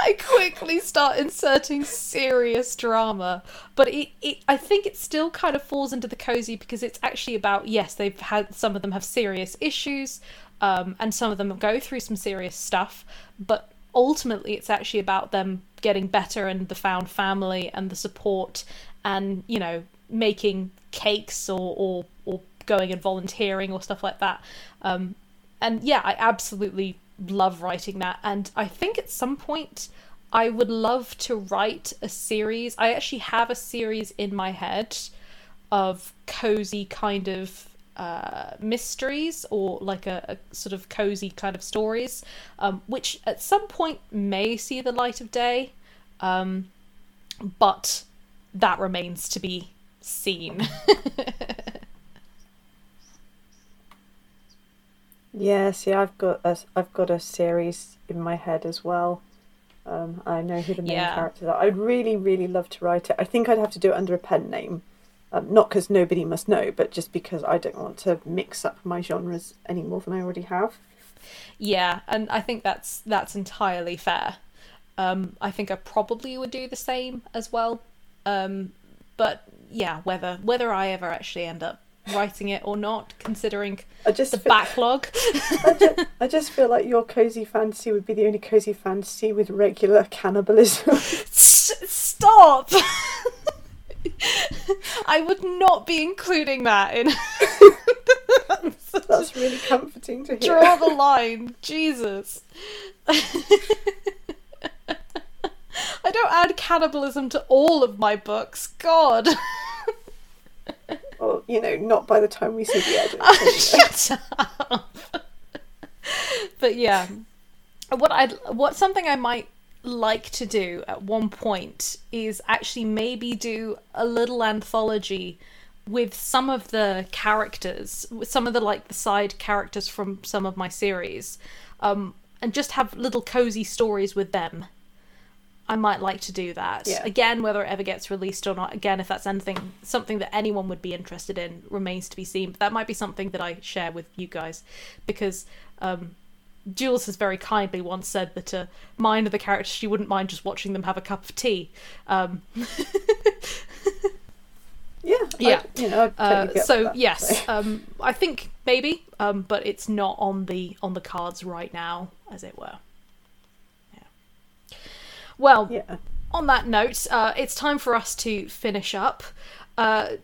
Speaker 1: i quickly start inserting serious drama. But it, it i think it still kind of falls into the cozy because it's actually about yes they've had some of them have serious issues um, and some of them go through some serious stuff. But ultimately it's actually about them getting better and the found family and the support and you know making cakes or or, or going and volunteering or stuff like that. Um, and yeah i absolutely love writing that. And i think at some point i would love to write a series. I actually have a series in my head of cozy kind of uh, mysteries or like a, a, sort of cozy kind of stories, um, which at some point may see the light of day, um, but that remains to be seen.
Speaker 2: yeah, see, I've got a, I've got a series in my head as well. Um, I know who the main
Speaker 1: Yeah.
Speaker 2: characters are. I'd really, really love to write it. I think I'd have to do it under a pen name. Um, not because nobody must know, but just because I don't want to mix up my genres any more than I already have.
Speaker 1: Yeah, and I think that's that's entirely fair. Um, I think I probably would do the same as well. Um, but yeah, whether whether I ever actually end up writing it or not, considering
Speaker 2: I just
Speaker 1: the
Speaker 2: feel,
Speaker 1: backlog.
Speaker 2: I, just, I just feel like your cozy fantasy would be the only cozy fantasy with regular cannibalism.
Speaker 1: S- Stop! I would not be including that in.
Speaker 2: That's really comforting to hear.
Speaker 1: Draw the line, Jesus. I don't add cannibalism to all of my books. God.
Speaker 2: Well, you know, not by the time we see the edit. anyway.
Speaker 1: Shut up. but yeah, what I what something I might like to do at one point is actually maybe do a little anthology with some of the characters, with some of the like the side characters from some of my series, um, and just have little cozy stories with them. I might like to do that.
Speaker 2: Yeah.
Speaker 1: Again, whether it ever gets released or not, again, if that's anything something that anyone would be interested in remains to be seen. But that might be something that I share with you guys because um, Jules has very kindly once said that mine are the characters she wouldn't mind just watching them have a cup of tea. Um,
Speaker 2: Yeah,
Speaker 1: Yeah.
Speaker 2: I'd, you know,
Speaker 1: uh, so
Speaker 2: that,
Speaker 1: yes,
Speaker 2: so.
Speaker 1: um, I think maybe, um, but it's not on the on the cards right now, as it were. Yeah. Well,
Speaker 2: yeah.
Speaker 1: on that note, uh, it's time for us to finish up. Uh,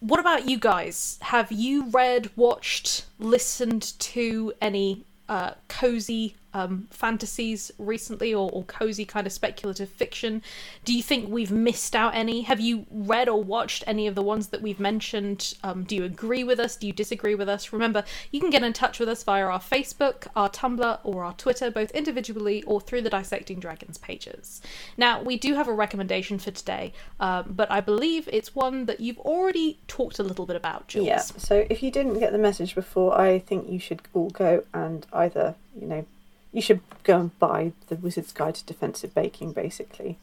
Speaker 1: what about you guys? Have you read, watched, listened to any uh, cozy um, fantasies recently or, or cozy kind of speculative fiction? Do you think we've missed out any? Have you read or watched any of the ones that we've mentioned? Um, do you agree with us? Do you disagree with us? Remember, you can get in touch with us via our Facebook, our Tumblr, or our Twitter, both individually or through the Dissecting Dragons pages. Now, we do have a recommendation for today, um, but I believe it's one that you've already talked a little bit about, Jules.
Speaker 2: Yeah. So if you didn't get the message before, I think you should all go and either, you know, you should go and buy the Wizard's Guide to Defensive Baking, basically,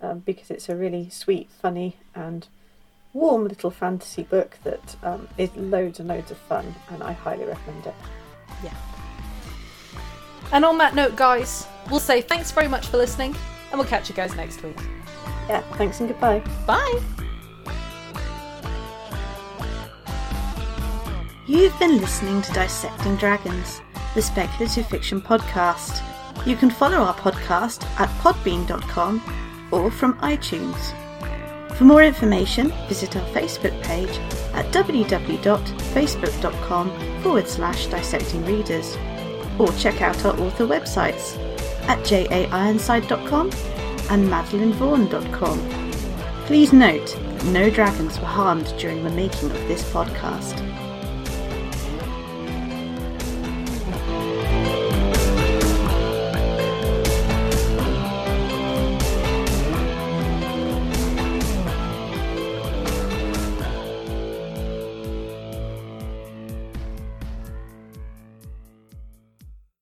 Speaker 2: um, because it's a really sweet, funny, and warm little fantasy book that um, is loads and loads of fun, and I highly recommend it. Yeah.
Speaker 1: And on that note, guys, we'll say thanks very much for listening, and we'll catch you guys next week.
Speaker 2: Yeah. Thanks and goodbye.
Speaker 1: Bye!
Speaker 3: You've been listening to Dissecting Dragons, the speculative fiction podcast. You can follow our podcast at podbean.com or from iTunes. For more information, visit our Facebook page at www.facebook.com forward slash dissecting readers or check out our author websites at jaironside.com and madeleinevaughan.com. Please note, no dragons were harmed during the making of this podcast.